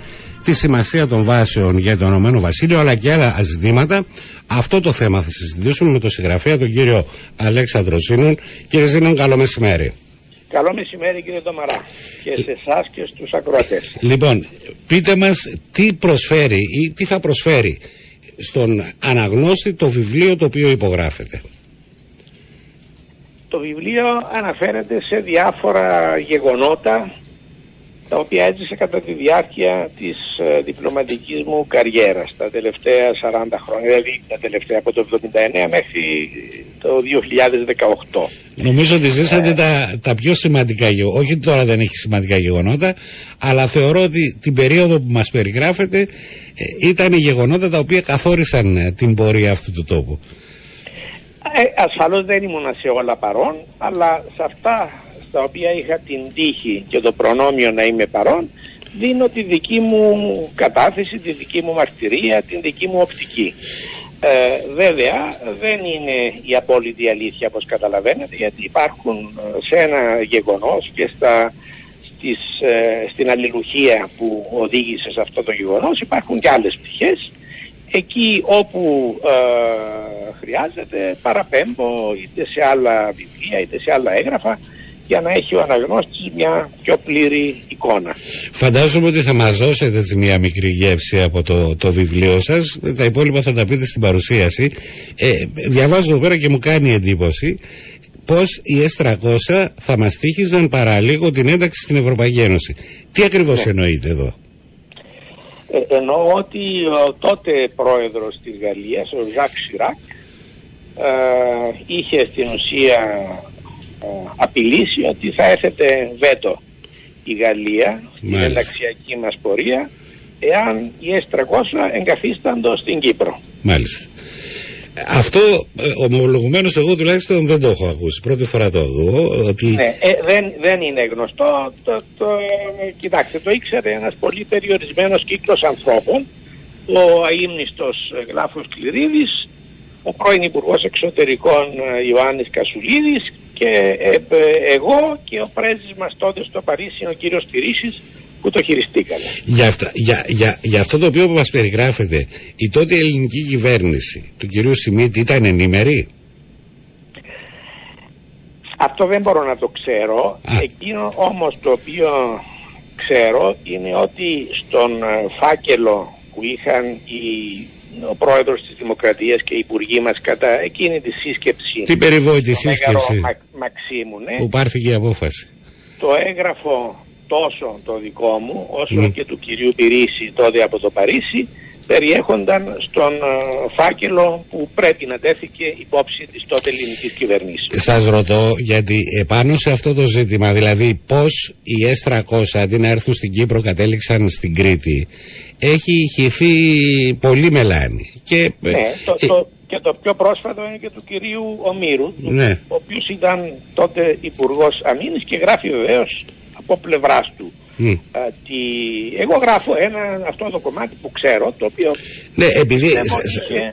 B: τη σημασία των βάσεων για το Ηνωμένο Βασίλειο αλλά και άλλα ζητήματα. Αυτό το θέμα θα συζητήσουμε με τον συγγραφέα τον κύριο Αλέξανδρο Ζήνων. Κύριε Ζήνων, καλό μεσημέρι.
F: Καλό μεσημέρι κύριε Τομαρά και σε εσάς και στους ακροατές.
B: Λοιπόν, πείτε μας τι προσφέρει ή τι θα προσφέρει στον αναγνώστη το βιβλίο το οποίο υπογράφεται.
F: Το βιβλίο αναφέρεται σε διάφορα γεγονότα τα οποία έζησε κατά τη διάρκεια της ε, διπλωματικής μου καριέρας τα τελευταία 40 χρόνια, δηλαδή τα τελευταία από το 79 μέχρι το 2018.
B: Νομίζω ότι ζήσατε τα, τα πιο σημαντικά γεγονότα. Όχι τώρα δεν έχει σημαντικά γεγονότα, αλλά θεωρώ ότι την περίοδο που μας περιγράφεται ε, ήταν οι γεγονότα τα οποία καθόρισαν ε, την πορεία αυτού του τόπου.
F: Ε, ασφαλώς δεν ήμουν σε όλα παρόν, αλλά σε αυτά στα οποία είχα την τύχη και το προνόμιο να είμαι παρόν, δίνω τη δική μου κατάθεση, τη δική μου μαρτυρία, την δική μου οπτική. Ε, βέβαια δεν είναι η απόλυτη αλήθεια όπως καταλαβαίνετε γιατί υπάρχουν ε, σε ένα γεγονός και στα, στις, ε, στην αλληλουχία που οδήγησε σε αυτό το γεγονός υπάρχουν και άλλες πτυχές εκεί όπου ε, χρειάζεται παραπέμπω είτε σε άλλα βιβλία είτε σε άλλα έγγραφα για να έχει ο αναγνώστης μια πιο πλήρη εικόνα.
B: Φαντάζομαι ότι θα μας δώσετε έτσι μια μικρή γεύση από το, το βιβλίο σας. Τα υπόλοιπα θα τα πείτε στην παρουσίαση. Ε, διαβάζω εδώ πέρα και μου κάνει εντύπωση πως οι S300 θα μας τύχιζαν παραλίγο την ένταξη στην Ευρωπαϊκή Ένωση. Τι ακριβώς ναι. εννοείται εδώ;
F: Ε, εννοώ ότι ο τότε πρόεδρος της Γαλλίας, ο Ζακ Σιράκ, ε, είχε στην ουσία ε, απειλήσει ότι θα έθετε βέτο η Γαλλία στην ενταξιακή μας πορεία εάν οι S300 εγκαθίσταντο στην Κύπρο.
B: Μάλιστα. Αυτό ε, ομολογουμένως εγώ τουλάχιστον δεν το έχω ακούσει. Πρώτη φορά το ακούω. Ότι...
F: Ναι, ε, δεν, δεν είναι γνωστό. Το, το, κοιτάξτε, το ήξερε ένας πολύ περιορισμένος κύκλος ανθρώπων. Ο αείμνηστος Γλάφος Κληρίδης, ο πρώην Υπουργός Εξωτερικών Ιωάννης Κασουλίδης και ε, ε, εγώ και ο πρέσβης μας τότε στο Παρίσι, ο κύριος Πυρίσης, που το χειριστήκαμε.
B: Για, αυτά, για, για, για αυτό το οποίο μας περιγράφεται, η τότε ελληνική κυβέρνηση του κυρίου Σιμίτη ήταν ενήμερη;
F: Αυτό δεν μπορώ να το ξέρω. Εκείνο όμως το οποίο ξέρω είναι ότι στον ε, φάκελο που είχαν οι ο πρόεδρος της Δημοκρατίας και οι υπουργοί μας κατά εκείνη τη σύσκεψη.
B: Τι περιβόητη σύσκεψη
F: Μαξίμου, ναι.
B: που πάρθηκε η απόφαση.
F: Το έγγραφο τόσο το δικό μου όσο ναι. και του κυρίου Πυρίση τότε από το Παρίσι περιέχονταν στον ε, φάκελο που πρέπει να τέθηκε υπόψη της τότε ελληνικής κυβερνήσης.
B: Σας ρωτώ γιατί επάνω σε αυτό το ζήτημα, δηλαδή πώς οι S300 αντί να έρθουν στην Κύπρο κατέληξαν στην Κρήτη, έχει χυθεί πολύ μελάνη.
F: Και, ναι, το, ε, το, και το πιο πρόσφατο είναι και του κυρίου Ομήρου, ναι. ο οποίος ήταν τότε Υπουργός Αμήνης και γράφει βεβαίως από πλευράς του Mm. εγώ γράφω ένα αυτό το κομμάτι που ξέρω, το οποίο
B: ναι, επειδή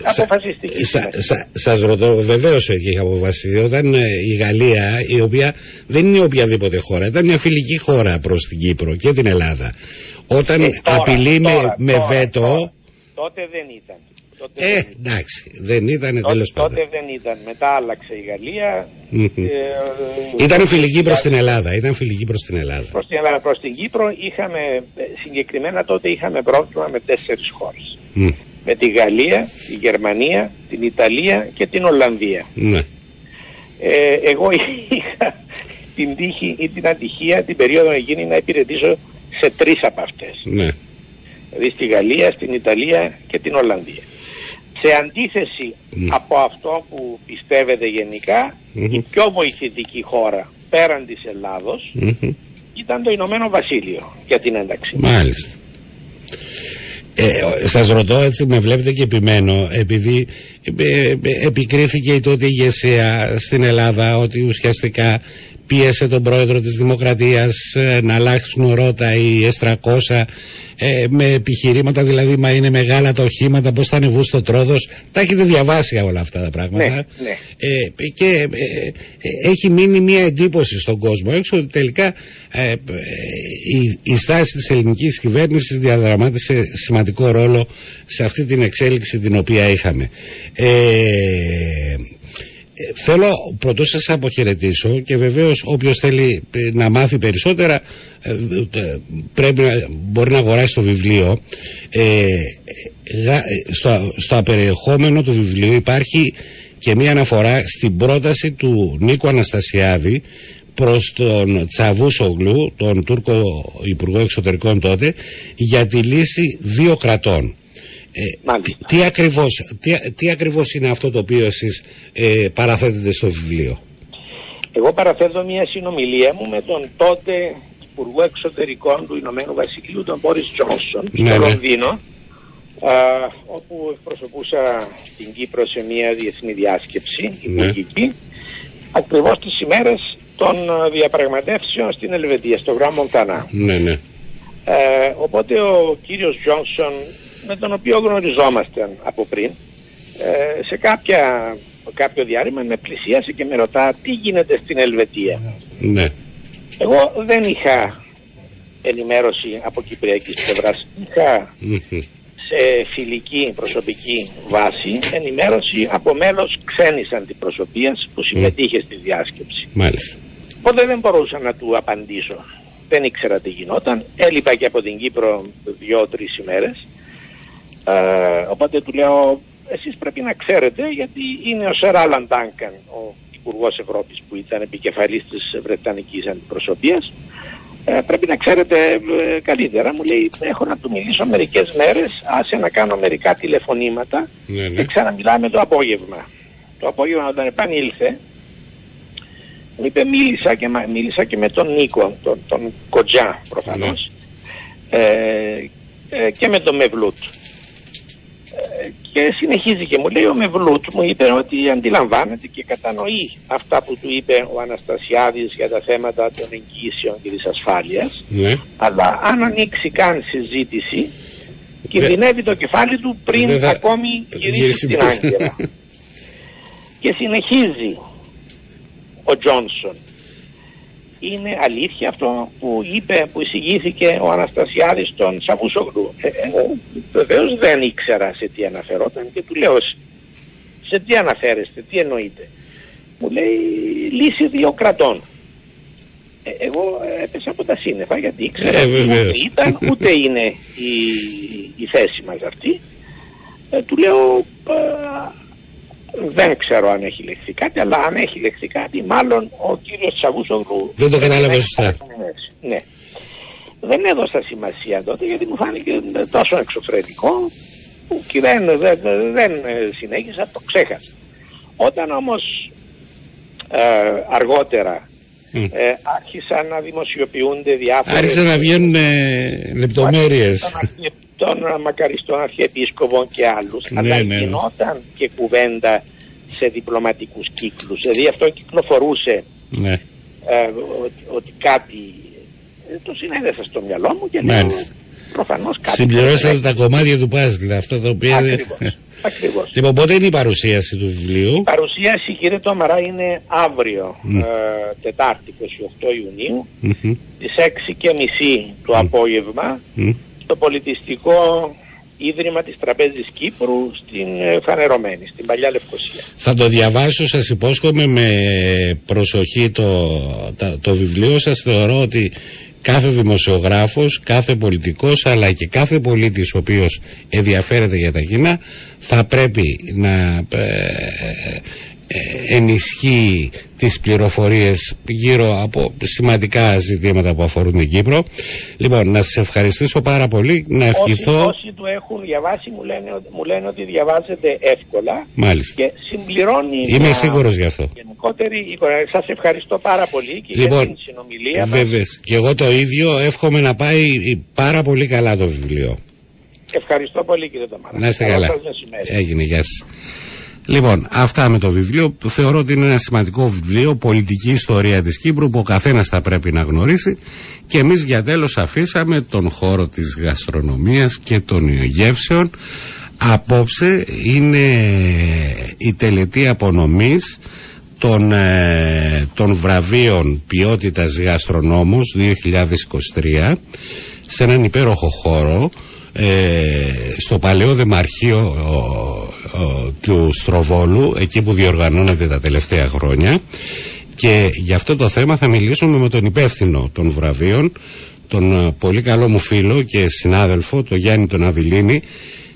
F: αποφασιστική. Σα,
B: σα, σας ρωτώ, βεβαίως έχει αποφασιστεί. Όταν ε, η Γαλλία, η οποία δεν είναι οποιαδήποτε χώρα, ήταν μια φιλική χώρα προς την Κύπρο και την Ελλάδα. Όταν ε, απειλεί με, με βέτο...
F: τότε δεν ήταν.
B: Τότε ε, εντάξει, δεν ήταν τέλος πάντων.
F: Τότε δεν ήταν. Μετά άλλαξε η Γαλλία.
B: Ε, ήταν φιλική προς την Ελλάδα. Ήταν φιλική προς την Ελλάδα.
F: Προς την Ελλάδα. Προς την Κύπρο είχαμε, ε, συγκεκριμένα τότε είχαμε πρόβλημα με τέσσερις χώρες. Με τη Γαλλία, τη Γερμανία, την Ιταλία και την Ολλανδία.
B: Ναι.
F: Ε, εγώ είχα την τύχη ή την ατυχία την περίοδο εκείνη να υπηρετήσω σε τρεις από αυτές.
B: Ναι.
F: Δηλαδή στη Γαλλία, στην Ιταλία και την Ολλανδία. Σε αντίθεση από αυτό που πιστεύετε η πιο βοηθητική χώρα πέραν της Ελλάδος ήταν το Ηνωμένο Βασίλειο για την ένταξη.
B: Μάλιστα. Ε, σας ρωτώ έτσι με βλέπετε και επιμένω επειδή ε, ε, επικρίθηκε η τότε ηγεσία στην Ελλάδα ότι ουσιαστικά πίεσε τον πρόεδρο της Δημοκρατίας ε, να αλλάξουν ρότα οι S300 ε, με επιχειρήματα δηλαδή μα είναι μεγάλα τα οχήματα πώς θα ανεβούν στο τρόδος. Τα έχετε διαβάσει όλα αυτά τα πράγματα.
F: Ναι, ναι.
B: Ε, και έχει μείνει μια εντύπωση στον κόσμο έξω ότι τελικά η, η στάση της ελληνικής κυβέρνησης διαδραμάτισε σημαντικό ρόλο σε αυτή την εξέλιξη την οποία είχαμε θέλω πρωτού σας αποχαιρετήσω και βεβαίως όποιος θέλει ε, να μάθει περισσότερα ε, ε, πρέπει να μπορεί να αγοράσει το βιβλίο στο, στο απεριεχόμενο του βιβλίου υπάρχει και μία αναφορά στην πρόταση του Νίκου Αναστασιάδη προς τον Τσαβούσογλου, τον Τούρκο Υπουργό Εξωτερικών τότε, για τη λύση δύο κρατών. Ε, τι, τι, ακριβώς, τι, τι ακριβώς είναι αυτό το οποίο εσείς ε, παραθέτετε στο βιβλίο;
F: Εγώ παραθέτω μια συνομιλία μου με τον τότε Υπουργό Εξωτερικών του Ηνωμένου Βασιλείου, τον Μπόρις Τζόνσον, ναι, στο ναι. Λονδίνο, όπου εκπροσωπούσα την Κύπρο σε μια διεθνή διάσκεψη
B: Ναι.
F: υπουργική ακριβώς τις ημέρες των ε, διαπραγματεύσεων στην Ελβετία, στο Grand Montana.
B: Ναι, ναι.
F: Ε, οπότε ο κύριος Τζόνσον, με τον οποίο γνωριζόμαστε από πριν, ε, σε κάποια, κάποιο διάρρημα με πλησίασε και με ρωτά τι γίνεται στην Ελβετία;
B: ναι.
F: Εγώ δεν είχα ενημέρωση από κυπριακής πλευράς. Είχα
B: Μμμ.
F: σε φιλική προσωπική βάση ενημέρωση από μέλος ξένης αντιπροσωπείας που συμμετείχε στη διάσκεψη.
B: Μάλιστα.
F: Οπότε δεν μπορούσα να του απαντήσω. Δεν ήξερα τι γινόταν. Έλειπα και από την Κύπρο δύο-τρεις ημέρες. Ε, οπότε του λέω, εσείς πρέπει να ξέρετε γιατί είναι ο Σερ Άλαν Ντάνκαν, ο Υπουργός Ευρώπης που ήταν επικεφαλής της Βρετανικής Αντιπροσωπείας. Ε, πρέπει να ξέρετε ε, καλύτερα. Μου λέει, έχω να του μιλήσω μερικές μέρες, άσε να κάνω μερικά τηλεφωνήματα
B: Ναι, ναι.
F: και ξαναμιλάμε το απόγευμα. Το απόγευμα όταν επανήλθε, μου είπε μίλησα και, μα- μίλησα και με τον Νίκο, τον, τον Κοτζά προφανώς, ε, ε, και με τον Μευλούτ. Ε, και συνεχίζει και μου λέει ο Μευλούτ μου είπε ότι αντιλαμβάνεται και κατανοεί αυτά που του είπε ο Αναστασιάδης για τα θέματα των εγγύσεων και της ασφάλειας
B: Ναι.
F: αλλά αν ανοίξει καν συζήτηση κινδυνεύει το κεφάλι του πριν
B: Δεν θα-
F: ακόμη γυρίσει
B: γυρίσει
F: στην
B: πίσω.
F: Άγκυρα. και συνεχίζει ο Τζόνσον. Είναι αλήθεια αυτό που είπε, που εισηγήθηκε ο Αναστασιάδης στον Σαβούσογλου. Ε, εγώ βεβαίως δεν ήξερα σε τι αναφερόταν και του λέω σε τι αναφέρεστε, τι εννοείτε. Μου λέει λύση δύο κρατών. Ε, εγώ έπεσα από τα σύννεφα γιατί ήξερα
B: Ε,
F: ότι ούτε
B: βεβαίως.
F: ήταν ούτε είναι η, η θέση μας αυτή. Ε, του λέω ε, δεν ξέρω αν έχει λεχθεί κάτι αλλά αν έχει λεχθεί κάτι μάλλον ο κύριος Τσαβούσογλου
B: Δεν το κατάλαβα σωστά.
F: ναι. Δεν έδωσα σημασία τότε γιατί μου φάνηκε τόσο εξωφρενικό που και δεν, δεν, δεν ε, συνέχισα, το ξέχασα. Όταν όμως ε, αργότερα
B: Μμ.
F: ε, άρχισαν να δημοσιοποιούνται διάφορες
B: Άρχισαν να βγαίνουν ε, λεπτομέρειες.
F: Των, αρχιε, των μακαριστών αρχιεπίσκοπων και άλλους
B: Ναι,
F: αλλά
B: ναι, ναι.
F: γινόταν και κουβέντα σε διπλωματικούς κύκλους δηλαδή αυτό κυκλοφορούσε
B: Ναι.
F: ε, ότι, ότι κάτι ε, το συνέδεσα στο μυαλό μου και λέω
B: Μάλιστα.
F: προφανώς κάτι
B: Συμπληρώσατε τα κομμάτια του παζλ, αυτά τα οποία...
F: Ακριβώς. Ακριβώς.
B: Λοιπόν, πότε είναι η παρουσίαση του βιβλίου;
F: Η παρουσίαση κύριε Τόμαρα είναι αύριο,
B: Μμ.
F: ε, Τετάρτη 28 Ιουνίου,
B: Μμμ.
F: στις 6 και μισή το απόγευμα,
B: Μμ.
F: Στο πολιτιστικό Ίδρυμα της Τραπέζης Κύπρου στην ε, Φανερωμένη, στην Παλιά Λευκοσία.
B: Θα το διαβάσω, σας υπόσχομαι με προσοχή το, τα- το βιβλίο σας. Θεωρώ ότι κάθε δημοσιογράφος, κάθε πολιτικός αλλά και κάθε πολίτης ο οποίος ενδιαφέρεται για τα κοινά θα πρέπει να ε, ε, ενισχύει τις πληροφορίες γύρω από σημαντικά ζητήματα που αφορούν την Κύπρο. Λοιπόν, να σας ευχαριστήσω πάρα πολύ, να
F: Όσοι,
B: ευχηθώ.
F: όσοι του έχουν διαβάσει μου λένε, ότι- μου λένε ότι διαβάζεται εύκολα
B: Μάλιστα.
F: και συμπληρώνει
B: Είμαι
F: μια
B: σίγουρος γι' αυτό.
F: γενικότερη εικόνα. Σας ευχαριστώ πάρα πολύ και για
B: Λοιπόν,
F: την συνομιλία μας.
B: Βέβαια. Και εγώ το ίδιο εύχομαι να πάει πάρα πολύ καλά το βιβλίο.
F: Ευχαριστώ πολύ κύριε Ταμάρα.
B: Να είστε
F: Καλό
B: καλά.
F: σας μεσημέρι.
B: Έγινε, γεια σας. Λοιπόν, αυτά με το βιβλίο που θεωρώ ότι είναι ένα σημαντικό βιβλίο, πολιτική ιστορία της Κύπρου που ο καθένας θα πρέπει να γνωρίσει και εμείς για τέλος αφήσαμε τον χώρο της γαστρονομίας και των γεύσεων. Απόψε είναι η τελετή απονομής των, ε, των βραβείων ποιότητας γαστρονόμος 2023 σε έναν υπέροχο χώρο ε, στο παλαιό Δεμαρχείο ο, ο, του Στροβόλου εκεί που διοργανώνεται τα τελευταία χρόνια και για αυτό το θέμα θα μιλήσουμε με τον υπεύθυνο των βραβείων τον ε, πολύ καλό μου φίλο και συνάδελφο τον Γιάννη τον Αβιλίνη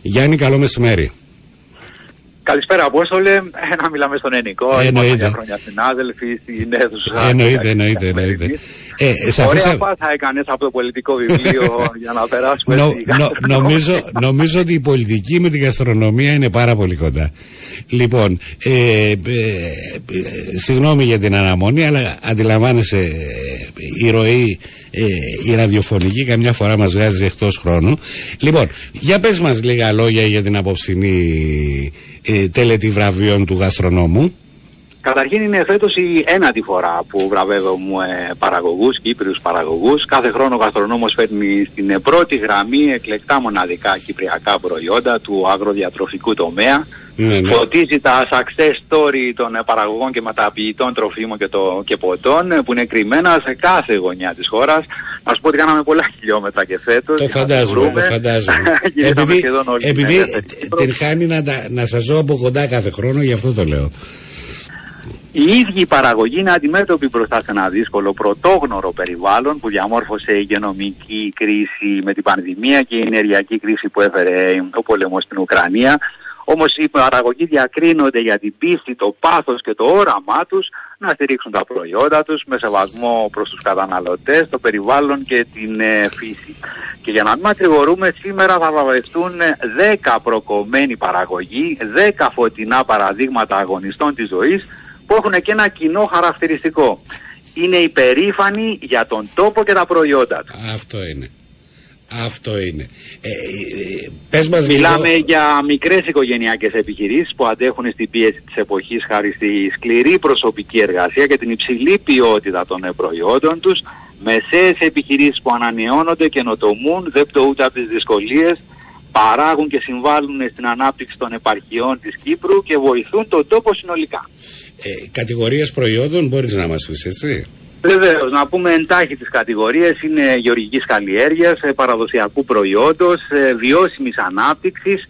B: Γιάννη καλό μεσημέρι
G: Καλησπέρα Απόστολε, Ε, να μιλάμε στον Ενικό,
B: Εννοείται.
G: είμαστε για χρόνια συνάδελφοι στην αίθουσα.
B: Εννοείται,
G: στην
B: εννοείται,
G: καθημερινή.
B: εννοείται. Ε, σε
G: Ωραία
B: αφήσα-
G: πάσα έκανες από το πολιτικό βιβλίο για να περάσουμε
B: Νο-
G: στη
B: νο-
G: γαστρονομία.
B: νομίζω, νομίζω ότι η πολιτική με τη γαστρονομία είναι πάρα πολύ κοντά. Λοιπόν, ε, ε, ε, συγγνώμη για την αναμονή, αλλά αντιλαμβάνεσαι ε, η ροή ε, η ραδιοφωνική καμιά φορά μας βγάζει εκτός χρόνου. Λοιπόν, για πες μας λίγα λόγια για την απόψινή ε, τελετή βραβείων του γαστρονόμου.
G: Καταρχήν είναι φέτος η ένατη φορά που βραβεύομαι ε, παραγωγούς, Κύπριους παραγωγούς. Κάθε χρόνο ο γαστρονόμος φέρνει στην ε, πρώτη γραμμή εκλεκτά μοναδικά κυπριακά προϊόντα του αγροδιατροφικού τομέα.
B: Ναι, ναι.
G: Φωτίζει τα success story των ε, παραγωγών και μεταποιητών τροφίμων και, το, και ποτών ε, που είναι κρυμμένα σε κάθε γωνιά της χώρας. Να σου πω ότι κάναμε πολλά χιλιόμετρα και φέτος.
B: Το
G: για να
B: φαντάζομαι,
G: τις
B: το
G: βρούμε.
B: φαντάζομαι.
G: Γυρίσαμε
B: επειδή
G: σχεδόν όλη την
B: επειδή
G: ελεύθερη Κύπρο.
B: την χάνει να, τα- να σας ζω από κοντά κάθε χρόνο, γι' αυτό το λέω.
G: Οι ίδιοι οι παραγωγοί είναι αντιμέτωποι μπροστά σε ένα δύσκολο πρωτόγνωρο περιβάλλον που διαμόρφωσε η υγειονομική κρίση με την πανδημία και η ενεργειακή κρίση που έφερε ο πόλεμος στην Ουκρανία. Όμως οι παραγωγοί διακρίνονται για την πίστη, το πάθος και το όραμά τους να στηρίξουν τα προϊόντα τους με σεβασμό προς τους καταναλωτές, το περιβάλλον και την ε, φύση. Και για να μην ακρηγορούμε, σήμερα θα βραβευτούν 10 προκομμένοι παραγωγοί, 10 φωτεινά παραδείγματα αγωνιστών της ζωής που έχουν και ένα κοινό χαρακτηριστικό. Είναι υπερήφανοι για τον τόπο και τα προϊόντα τους.
B: Αυτό είναι. Αυτό είναι. Ε, ε, πες μας
G: Μιλάμε
B: λίγο...
G: για μικρές οικογενειακές επιχειρήσεις που αντέχουν στην πίεση της εποχής χάρη στη σκληρή προσωπική εργασία και την υψηλή ποιότητα των ε, προϊόντων τους, μεσαίες επιχειρήσεις που ανανεώνονται, καινοτομούν, δεν πτωούνται από τις δυσκολίες, παράγουν και συμβάλλουν στην ανάπτυξη των επαρχιών της Κύπρου και βοηθούν τον τόπο συνολικά.
B: Ε, κατηγορίες προϊόντων μπορείς να μας πεις, έτσι.
G: Βεβαίως, να πούμε εντάχει τις κατηγορίες είναι γεωργικής καλλιέργειας, ε, παραδοσιακού προϊόντος, ε, βιώσιμης ανάπτυξης,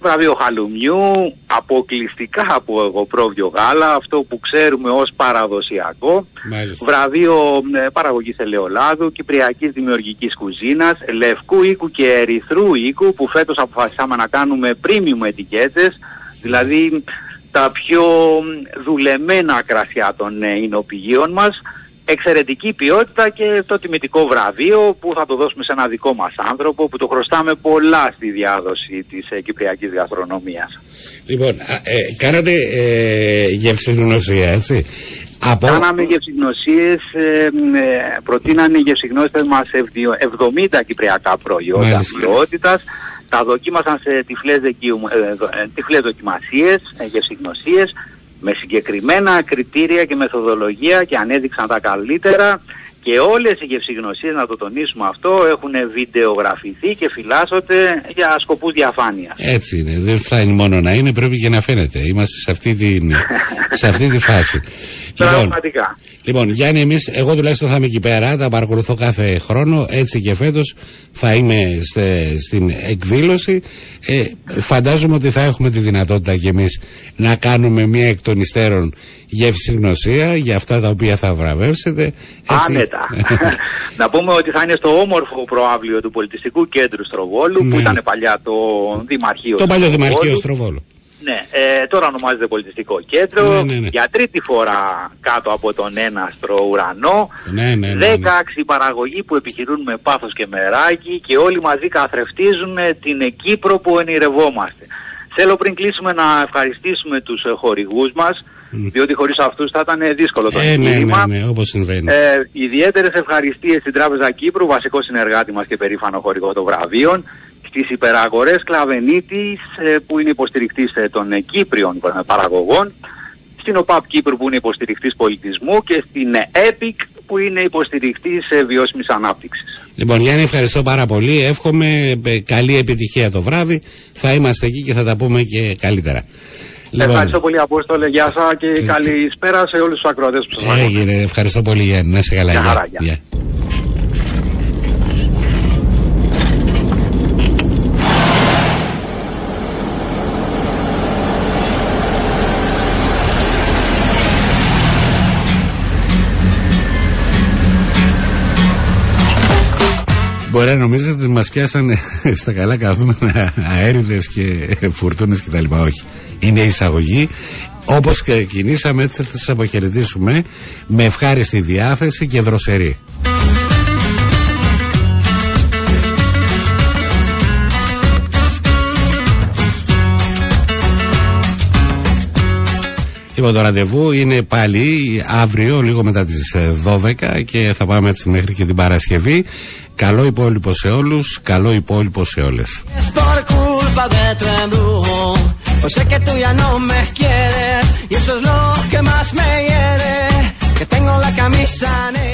G: βραβείο χαλουμιού, αποκλειστικά από εγωπρόβιο γάλα, αυτό που ξέρουμε ως παραδοσιακό,
B: Μάλιστα.
G: βραβείο ε, παραγωγής ελαιολάδου, κυπριακής δημιουργικής κουζίνας, λευκού οίκου και ερυθρού οίκου που φέτος αποφασίσαμε να κάνουμε premium ετικέτες, δηλαδή τα πιο δουλεμένα κρασιά των ε, εινοπηγείων μας, εξαιρετική ποιότητα και το τιμητικό βραβείο που θα το δώσουμε σε ένα δικό μας άνθρωπο που το χρωστάμε πολλά στη διάδοση της ε, κυπριακής γαστρονομίας.
B: Λοιπόν, α, ε, κάνατε ε, γευσηγνωσία, έτσι. Από...
G: Κάναμε γευσηγνωσίες, ε, μ, ε, προτείνανε οι γευσηγνώστες μας 70 κυπριακά προϊόντα
B: Μάλιστα.
G: ποιότητας. Τα δοκίμασαν σε τυφλές, δοκιμ- ε, δο- ε, τυφλές δοκιμασίες, ε, γευσηγνωσίες, με συγκεκριμένα κριτήρια και μεθοδολογία και ανέδειξαν τα καλύτερα και όλες οι γευσηγνωσίες, να το τονίσουμε αυτό, έχουν βιντεογραφηθεί και φυλάσσονται για σκοπούς διαφάνειας.
B: Έτσι είναι. Δεν φτάνει μόνο να είναι, πρέπει και να φαίνεται. Είμαστε σε αυτή, την, σε αυτή τη φάση. λοιπόν,
G: Πραγματικά.
B: Λοιπόν, Γιάννη, εμείς, εγώ τουλάχιστον θα είμαι εκεί πέρα, τα παρακολουθώ κάθε χρόνο. Έτσι και φέτος θα είμαι στε- στην εκδήλωση. Ε, φαντάζομαι ότι θα έχουμε τη δυνατότητα κι εμείς να κάνουμε μια εκ των υστέρων γευσηγνωσία για αυτά τα οποία θα βραβεύσετε. Έτσι.
G: Άνετα. να πούμε ότι θα είναι στο όμορφο προάβλιο του πολιτιστικού κέντρου Στροβόλου
B: Ναι.
G: που ήταν παλιά το Δημαρχείο
B: Το παλιό
G: Στροβόλου.
B: Δημαρχείο Στροβόλου.
G: Ναι, ε, τώρα ονομάζεται πολιτιστικό κέντρο.
B: Ναι, ναι, ναι.
G: Για τρίτη φορά κάτω από τον έναστρο ουρανό.
B: Ναι, ναι, ναι,
G: 16
B: ναι.
G: παραγωγοί που επιχειρούν με πάθος και μεράκι και όλοι μαζί καθρεφτίζουν ε, την Κύπρο που ονειρευόμαστε. Θέλω πριν κλείσουμε να ευχαριστήσουμε τους ε, χορηγούς μας, διότι χωρίς αυτούς θα ήταν ε, δύσκολο το
B: Ε, ναι,
G: εγχείρημα.
B: ναι, ναι, όπως συμβαίνει.
G: Ε, Ιδιαίτερες ευχαριστίες στην Τράπεζα Κύπρου, βασικό συνεργάτη μας και περήφανο χορηγό των βραβείων, στις υπεραγορές Κλαβενίτης ε, που είναι υποστηρικτής ε, των ε, Κύπριων ε, παραγωγών, στην ΟΠΑΠ Κύπρου που είναι υποστηρικτής πολιτισμού και στην ε, EPIC που είναι υποστηρικτής ε, βιώσιμης ανάπτυξης.
B: Λοιπόν, Γιάννη, ευχαριστώ πάρα πολύ. Εύχομαι ε, καλή επιτυχία το βράδυ. Θα είμαστε εκεί και θα τα πούμε και καλύτερα. Λοιπόν,
G: Ευχαριστώ πολύ Απόστολε, γεια σας και καλησπέρα σε όλους τους ακροατές που σας ακούνε.
B: Έγινε, ευχαριστώ πολύ Γιάννη. Να είσαι καλά.
G: Γεια
B: Γεια. Μπορεί να νομίζετε ότι μας πιάσανε στα καλά καθούμενα αέριδες και φουρτούνες και τα λοιπά. Όχι. Είναι εισαγωγή. Όπως και κινήσαμε έτσι θα σας αποχαιρετήσουμε με ευχάριστη διάθεση και δροσερή. Λοιπόν, το ραντεβού είναι πάλι αύριο, λίγο μετά τις 12 και θα πάμε έτσι μέχρι και την Παρασκευή. Καλό υπόλοιπο σε όλους, καλό υπόλοιπο σε όλες. Pues sé que tú ya no me quieres y eso es lo que más me hiere, que tengo la camisa negra.